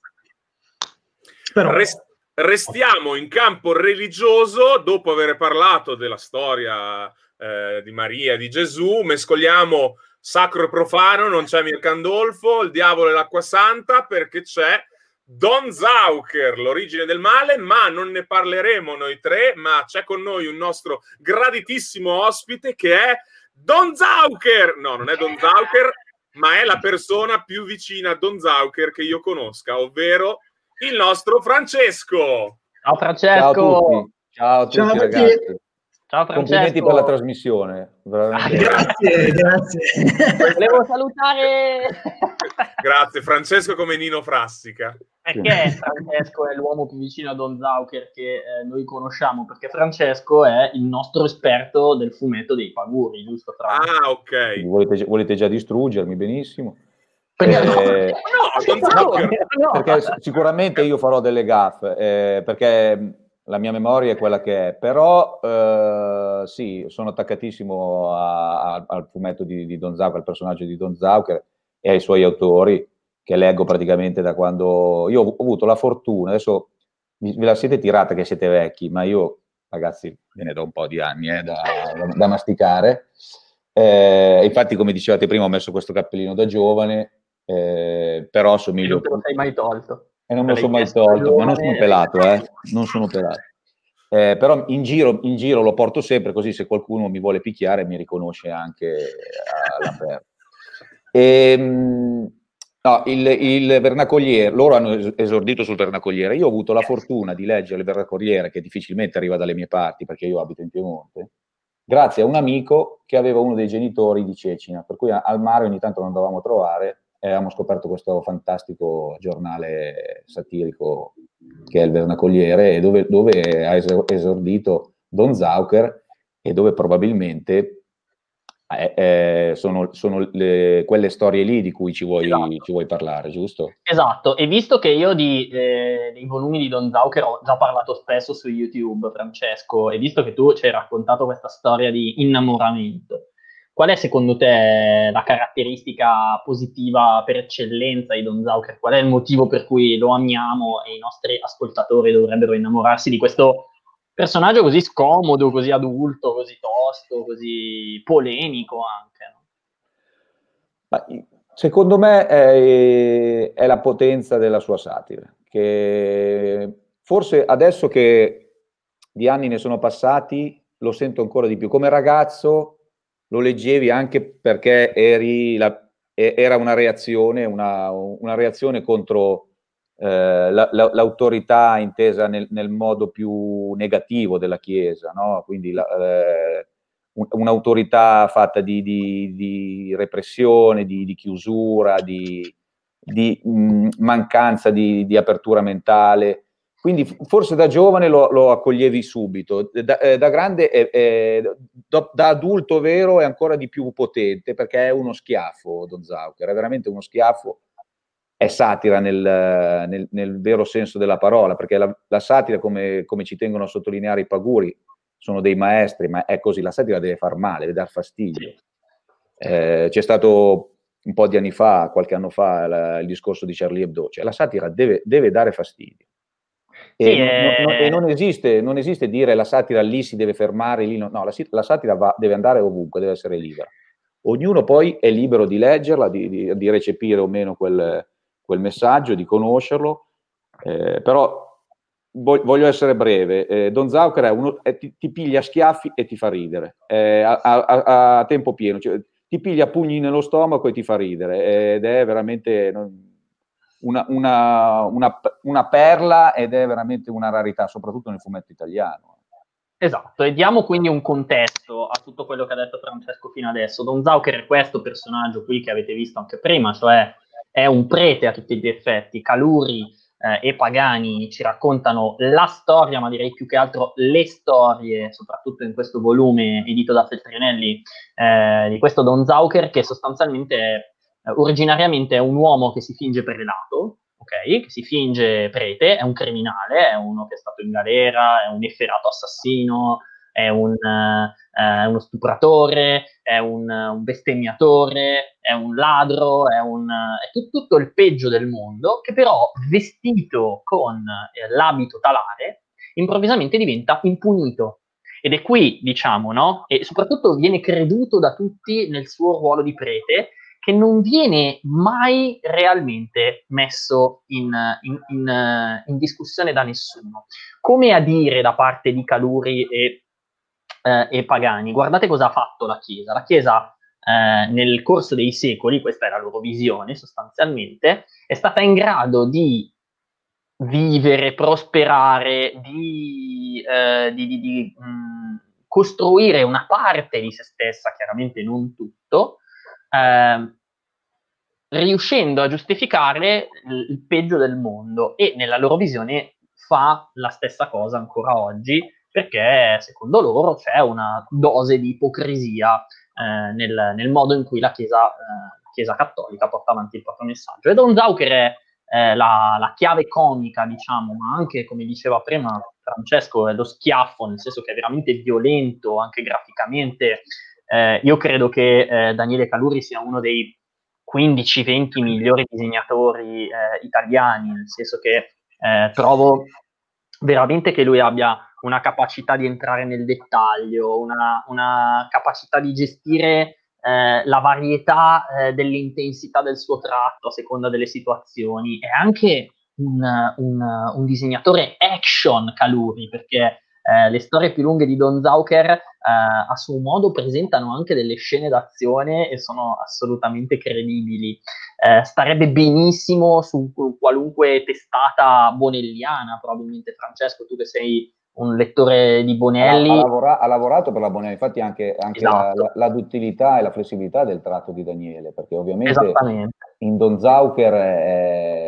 Però, Rest- Restiamo in campo religioso dopo aver parlato della storia eh, di Maria di Gesù, mescoliamo sacro e profano, non c'è Mircandolfo, il diavolo e l'acqua santa perché c'è Don Zauker, l'origine del male, ma non ne parleremo noi tre, ma c'è con noi un nostro graditissimo ospite che è Don Zauker. No, non è Don Zauker, ma è la persona più vicina a Don Zauker che io conosca, ovvero il nostro Francesco. Ciao Francesco. Ciao a tutti, Ciao a tutti Ciao ragazzi. Ciao Francesco. Complimenti per la trasmissione. Ah, grazie, grazie. <laughs> Volevo salutare... <laughs> grazie, Francesco come Nino Frassica. Perché Francesco è l'uomo più vicino a Don Zauker che eh, noi conosciamo? Perché Francesco è il nostro esperto del fumetto dei Paguri, giusto? Fra? Ah, ok. Volete, volete già distruggermi, benissimo. Eh, <laughs> no, no, perché sicuramente io farò delle gaffe, eh, perché la mia memoria è quella che è, però eh, sì, sono attaccatissimo a, a, al fumetto di, di Don Zauker, al personaggio di Don Zauker e ai suoi autori, che leggo praticamente da quando... Io ho avuto la fortuna, adesso ve la siete tirata che siete vecchi, ma io, ragazzi, ve ne do un po' di anni eh, da, da, da masticare. Eh, infatti, come dicevate prima, ho messo questo cappellino da giovane eh, però somiglio... non te lo sei mai tolto. E non me lo sono mai tolto, ma non sono pelato, eh? Non sono pelato. Eh, però in giro, in giro, lo porto sempre così se qualcuno mi vuole picchiare mi riconosce anche all'aperto. E, ehm, no, il, il, vernacoliere, loro hanno esordito sul vernacoliere, io ho avuto la fortuna di leggere il vernacoliere che difficilmente arriva dalle mie parti perché io abito in Piemonte, grazie a un amico che aveva uno dei genitori di Cecina, per cui al mare ogni tanto lo andavamo a trovare e abbiamo scoperto questo fantastico giornale satirico che è il Vernacoliere, dove, dove ha esordito Don Zauker e dove probabilmente eh, eh, sono, sono le, quelle storie lì di cui ci vuoi, esatto. ci vuoi, parlare, giusto? Esatto, e visto che io di, eh, dei volumi di Don Zauker ho già parlato spesso su YouTube, Francesco, e visto che tu ci hai raccontato questa storia di innamoramento, Qual è secondo te la caratteristica positiva per eccellenza di Don Zauker? Qual è il motivo per cui lo amiamo e i nostri ascoltatori dovrebbero innamorarsi di questo personaggio così scomodo, così adulto, così tosto, così polemico anche? No? Secondo me è, è, la potenza della sua satira, che forse adesso che di anni ne sono passati lo sento ancora di più. Come ragazzo lo leggevi anche perché la, era una reazione, una, una reazione contro eh, la, la, l'autorità intesa nel, nel, modo più negativo della Chiesa, no? quindi eh, un'autorità fatta di, di, di repressione, di, di, chiusura, di, mh, mancanza di, apertura mentale. Quindi forse da giovane lo, lo accoglievi subito, da, eh, da grande, è, è, da, da, adulto vero è ancora di più potente perché è uno schiaffo Don Zauker, è veramente uno schiaffo, è satira nel, nel, nel vero senso della parola, perché la, la satira, come, come, ci tengono a sottolineare i Paguri, sono dei maestri, ma è così, la satira deve far male, deve dar fastidio. Eh, c'è stato un po' di anni fa, qualche anno fa, la, il discorso di Charlie Hebdo, cioè la satira deve, deve dare fastidio. E, sì, non, non, e non, esiste, non, esiste, dire la satira lì si deve fermare, lì no, no la, la, satira va, deve andare ovunque, deve essere libera. Ognuno poi è libero di leggerla, di, di, di recepire o meno quel, quel, messaggio, di conoscerlo, eh, però voglio essere breve. Eh, Don Zauker è uno, è, ti, ti, piglia schiaffi e ti fa ridere eh, a, a, a, tempo pieno, cioè, ti piglia pugni nello stomaco e ti fa ridere ed è veramente una, una, una, una, perla ed è veramente una rarità, soprattutto nel fumetto italiano. Esatto, e diamo quindi un contesto a tutto quello che ha detto Francesco fino adesso. Don Zauker è questo personaggio qui che avete visto anche prima, cioè è un prete a tutti gli effetti, Caluri eh, e Pagani ci raccontano la storia, ma direi più che altro le storie, soprattutto in questo volume edito da Feltrinelli, eh, di questo Don Zauker che sostanzialmente eh, originariamente è un uomo che si finge prelato, ok? Che si finge prete, è un criminale, è uno che è stato in galera, è un efferato assassino, è un, eh, uno stupratore, è un, un, bestemmiatore, è un ladro, è, un, è tutto, tutto, il peggio del mondo, che però vestito con eh, l'abito talare, improvvisamente diventa impunito. Ed è qui, diciamo, no? E soprattutto viene creduto da tutti nel suo ruolo di prete, che non viene mai realmente messo in, in, in, in, discussione da nessuno. Come a dire da parte di Caluri e, eh, e Pagani, guardate cosa ha fatto la Chiesa. La Chiesa eh, nel corso dei secoli, questa è la loro visione sostanzialmente, è stata in grado di vivere, prosperare, di, eh, di, di, di mh, mm, costruire una parte di se stessa, chiaramente non tutto, eh, riuscendo a giustificare il peggio del mondo e nella loro visione fa la stessa cosa ancora oggi perché secondo loro c'è una dose di ipocrisia eh, nel, nel, modo in cui la Chiesa, eh, Chiesa, cattolica porta avanti il proprio messaggio. E Don Zauker è eh, la, la, chiave comica, diciamo, ma anche, come diceva prima Francesco, è lo schiaffo, nel senso che è veramente violento, anche graficamente. Eh, io credo che eh, Daniele Caluri sia uno dei 15-20 migliori disegnatori eh, italiani, nel senso che eh, trovo veramente che lui abbia una capacità di entrare nel dettaglio, una, una capacità di gestire eh, la varietà eh, dell'intensità del suo tratto a seconda delle situazioni. È anche un, un, un disegnatore action Caluri, perché eh, le storie più lunghe di Don Zauker eh, a suo modo presentano anche delle scene d'azione e sono assolutamente credibili. Eh, starebbe benissimo su qualunque testata bonelliana, probabilmente Francesco, tu che sei un lettore di Bonelli. Ha, ha, lavora, ha lavorato per la Bonelli, infatti anche, anche esatto. la, la, la, duttilità e la flessibilità del tratto di Daniele, perché ovviamente in Don Zauker è,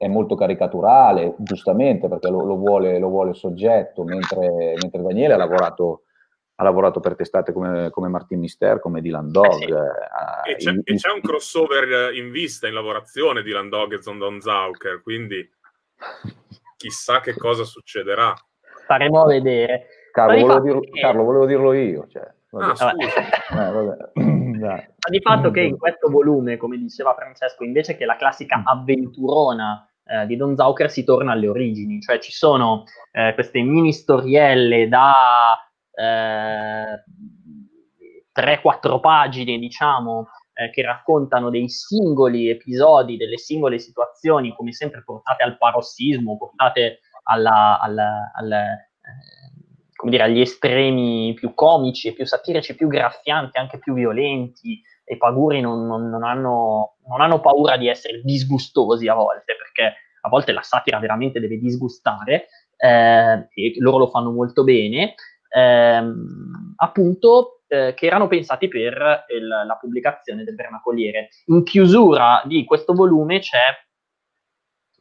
è molto caricaturale, giustamente perché lo, lo, vuole, lo vuole, il soggetto, mentre, mentre Daniele ha lavorato, ha lavorato, per testate come, come Martin Mister, come Dylan Dog. Eh sì. eh, e, c'è, in, e, c'è, un crossover in vista, in lavorazione, Dylan Dog e Zondon Zauker, quindi chissà che cosa succederà. Staremo a vedere. Carlo, volevo, dirlo, che... Carlo volevo dirlo io. Cioè, ah, eh, <clears throat> Ma di fatto che in questo volume, come diceva Francesco, invece che la classica avventurona eh, di Don Zauker si torna alle origini, cioè ci sono eh, queste mini storielle da eh, 3-4 pagine, diciamo, eh, che raccontano dei singoli episodi, delle singole situazioni, come sempre portate al parossismo, portate alla, alla, alla eh, dire, agli estremi più comici, più satirici, più graffianti, anche più violenti, i paguri non, non, non, hanno, non, hanno, paura di essere disgustosi a volte, perché a volte la satira veramente deve disgustare, eh, e loro lo fanno molto bene. Eh, appunto eh, che erano pensati per il, la pubblicazione del Vernacoliere. In chiusura di questo volume c'è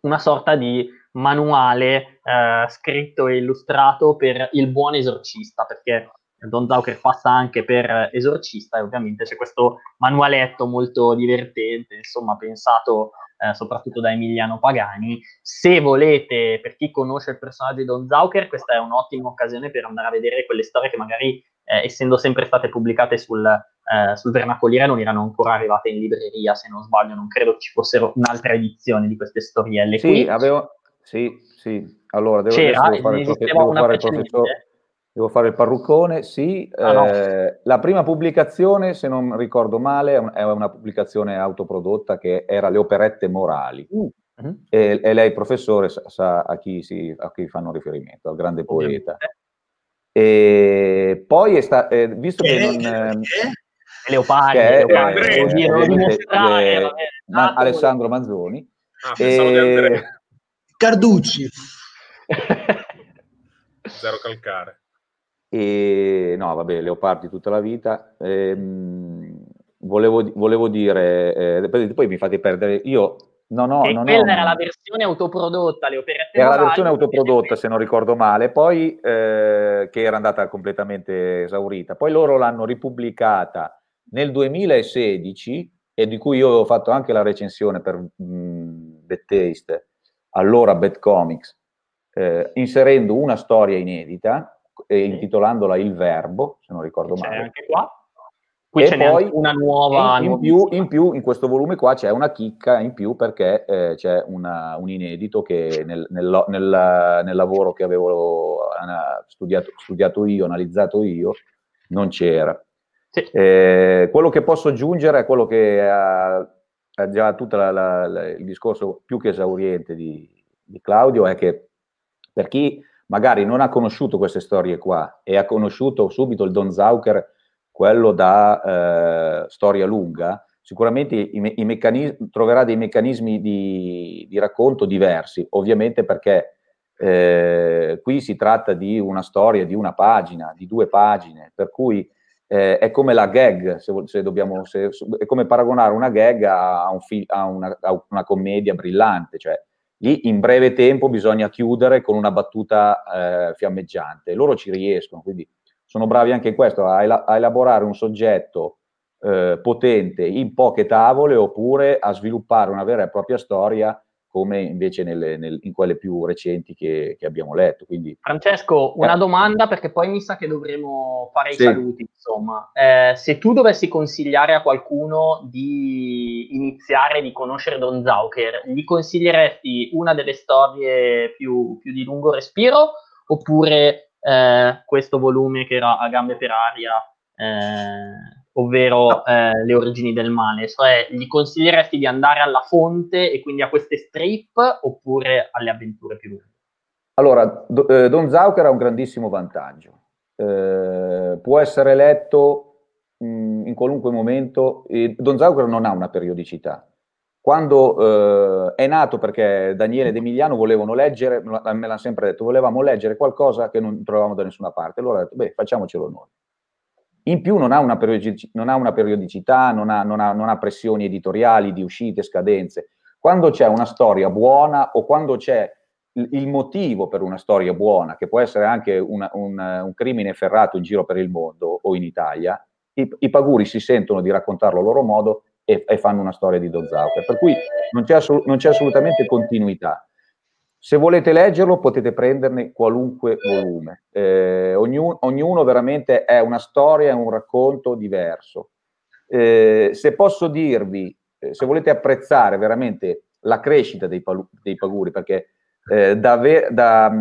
una sorta di manuale eh, scritto e illustrato per il buon esorcista, perché Don Zauker passa anche per esorcista e ovviamente c'è questo manualetto molto divertente, insomma pensato eh, soprattutto da Emiliano Pagani. Se volete, per chi conosce il personaggio di Don Zauker, questa è un'ottima occasione per andare a vedere quelle storie che magari, eh, essendo sempre state pubblicate sul, eh, sul Vernacoliere, non erano ancora arrivate in libreria, se non sbaglio, non credo ci fossero un'altra edizione di queste storielle. Sì, Qui, avevo... sì, sì. Allora, devo, c'era, devo fare, il, devo fare il professore Devo fare il parruccone, sì. Ah, no. eh, la prima pubblicazione, se non ricordo male, è una pubblicazione autoprodotta che era Le operette morali. Uh. Uh-huh. E, e, lei, professore, sa, sa a, chi si, a, chi fanno riferimento, al grande poeta. E poi è stato, eh, visto che, che non... Eh, Leopardi, che Leopardi, eh, eh, Ma, Alessandro Manzoni. Ah, e... <laughs> Carducci. <laughs> Zero calcare. E no, vabbè, Leopardi tutta la vita. Ehm, volevo, volevo, dire, eh, poi, mi fate perdere. Io non ho. E non quella ho, era la versione autoprodotta, le operazioni. Era la versione autoprodotta, se non ricordo male, poi eh, che era andata completamente esaurita. Poi loro l'hanno ripubblicata nel 2016 e di cui io avevo fatto anche la recensione per mh, Bad Taste, allora Bad Comics, eh, inserendo una storia inedita eh, intitolandola Il Verbo, se non ricordo c'è male. anche qua. Qui e c'è poi una nuova... In, in, più, in, più, in questo volume qua c'è una chicca in più perché eh, c'è una, un inedito che nel, nel, nel, nel lavoro che avevo studiato, studiato, io, analizzato io, non c'era. Sì. Eh, quello che posso aggiungere è quello che ha, ha già tutto il discorso più che esauriente di, di Claudio, è che per chi magari non ha conosciuto queste storie qua e ha conosciuto subito il Don Zauker, quello da eh, storia lunga, sicuramente i, i meccanismi, troverà dei meccanismi di, di, racconto diversi, ovviamente perché eh, qui si tratta di una storia di una pagina, di due pagine, per cui eh, è come la gag, se, se dobbiamo, se, è come paragonare una gag a, un fi, a, una, a una commedia brillante, cioè lì in breve tempo bisogna chiudere con una battuta eh, fiammeggiante. Loro ci riescono, quindi sono bravi anche in questo, a, a elaborare un soggetto eh, potente in poche tavole oppure a sviluppare una vera e propria storia come invece nelle, nel, in quelle più recenti che, che abbiamo letto. Quindi, Francesco, una eh. domanda perché poi mi sa che dovremo fare sì. i saluti. Insomma, eh, se tu dovessi consigliare a qualcuno di iniziare, di conoscere Don Zauker, gli consiglieresti una delle storie più, più di lungo respiro oppure eh, questo volume che era a gambe per aria? Eh, ovvero no. eh, le origini del male, cioè gli consiglieresti di andare alla fonte e quindi a queste strip oppure alle avventure più lunghe? Allora, do, eh, Don Zauker ha un grandissimo vantaggio, eh, può essere letto mh, in qualunque momento, e Don Zauker non ha una periodicità. Quando eh, è nato perché Daniele ed Emiliano volevano leggere, me l'hanno sempre detto, volevamo leggere qualcosa che non trovavamo da nessuna parte, allora ho detto, beh, facciamocelo noi in più non ha una, periodic- non ha una periodicità, non ha, non, ha, non ha, pressioni editoriali di uscite, scadenze. Quando c'è una storia buona o quando c'è il, motivo per una storia buona, che può essere anche una, un, un, crimine ferrato in giro per il mondo o in Italia, i, i paguri si sentono di raccontarlo a loro modo e, e fanno una storia di Dozauker. Per cui non c'è, assol- non c'è assolutamente continuità. Se volete leggerlo potete prenderne qualunque volume, eh, ognuno, ognuno, veramente è una storia, è un racconto diverso. Eh, se posso dirvi, eh, se volete apprezzare veramente la crescita dei, dei paguri, perché eh, da, da,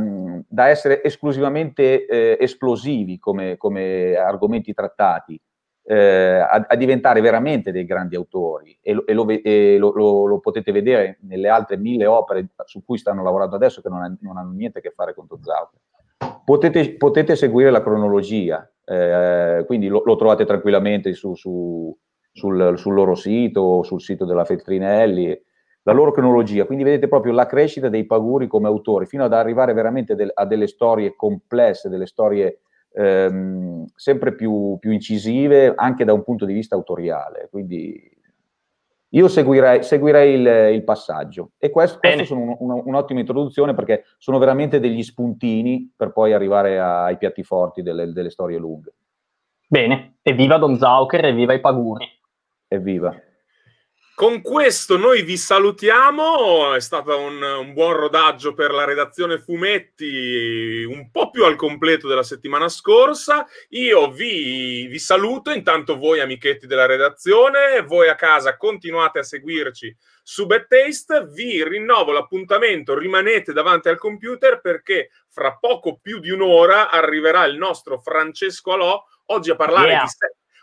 da, essere esclusivamente eh, esplosivi come, come argomenti trattati, eh, a, a, diventare veramente dei grandi autori e, lo, e, lo, e lo, lo, potete vedere nelle altre mille opere su cui stanno lavorando adesso che non, ha, non hanno niente a che fare con Tozauke. Potete, potete seguire la cronologia, eh, quindi lo, trovate tranquillamente su, su, sul, sul, loro sito sul sito della Feltrinelli, la loro cronologia, quindi vedete proprio la crescita dei Paguri come autori, fino ad arrivare veramente del, a delle storie complesse, delle storie ehm, sempre più, più, incisive anche da un punto di vista autoriale. Quindi io seguirei, seguirei il, il, passaggio e questo, questo sono un, un, un'ottima introduzione perché sono veramente degli spuntini per poi arrivare ai piatti forti delle, delle storie lunghe. Bene, evviva Don Zauker, evviva i Paguri. Evviva. Con questo noi vi salutiamo, è stato un, un, buon rodaggio per la redazione fumetti, un po' più al completo della settimana scorsa. Io vi, vi saluto, intanto voi amichetti della redazione, voi a casa continuate a seguirci su Bad Taste, vi rinnovo l'appuntamento, rimanete davanti al computer perché fra poco più di un'ora arriverà il nostro Francesco Alò, oggi a parlare yeah. di...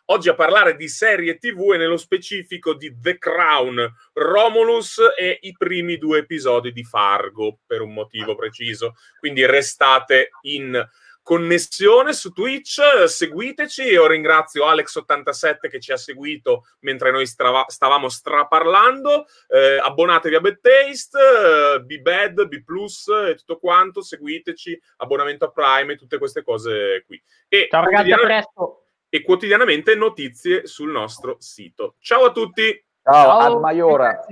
Oggi a parlare di serie TV e nello specifico di The Crown, Romulus e i primi due episodi di Fargo, per un motivo preciso. Quindi restate in connessione su Twitch, seguiteci. Io ringrazio Alex87 che ci ha seguito mentre noi strava- stavamo straparlando. Eh, abbonatevi a Bad Taste, eh, Be Bad, Be Plus e tutto quanto. Seguiteci, abbonamento a Prime e tutte queste cose qui. E Ciao ragazzi, a presto e quotidianamente notizie sul nostro sito. Ciao a tutti! Ciao, Ciao. ad Maiora!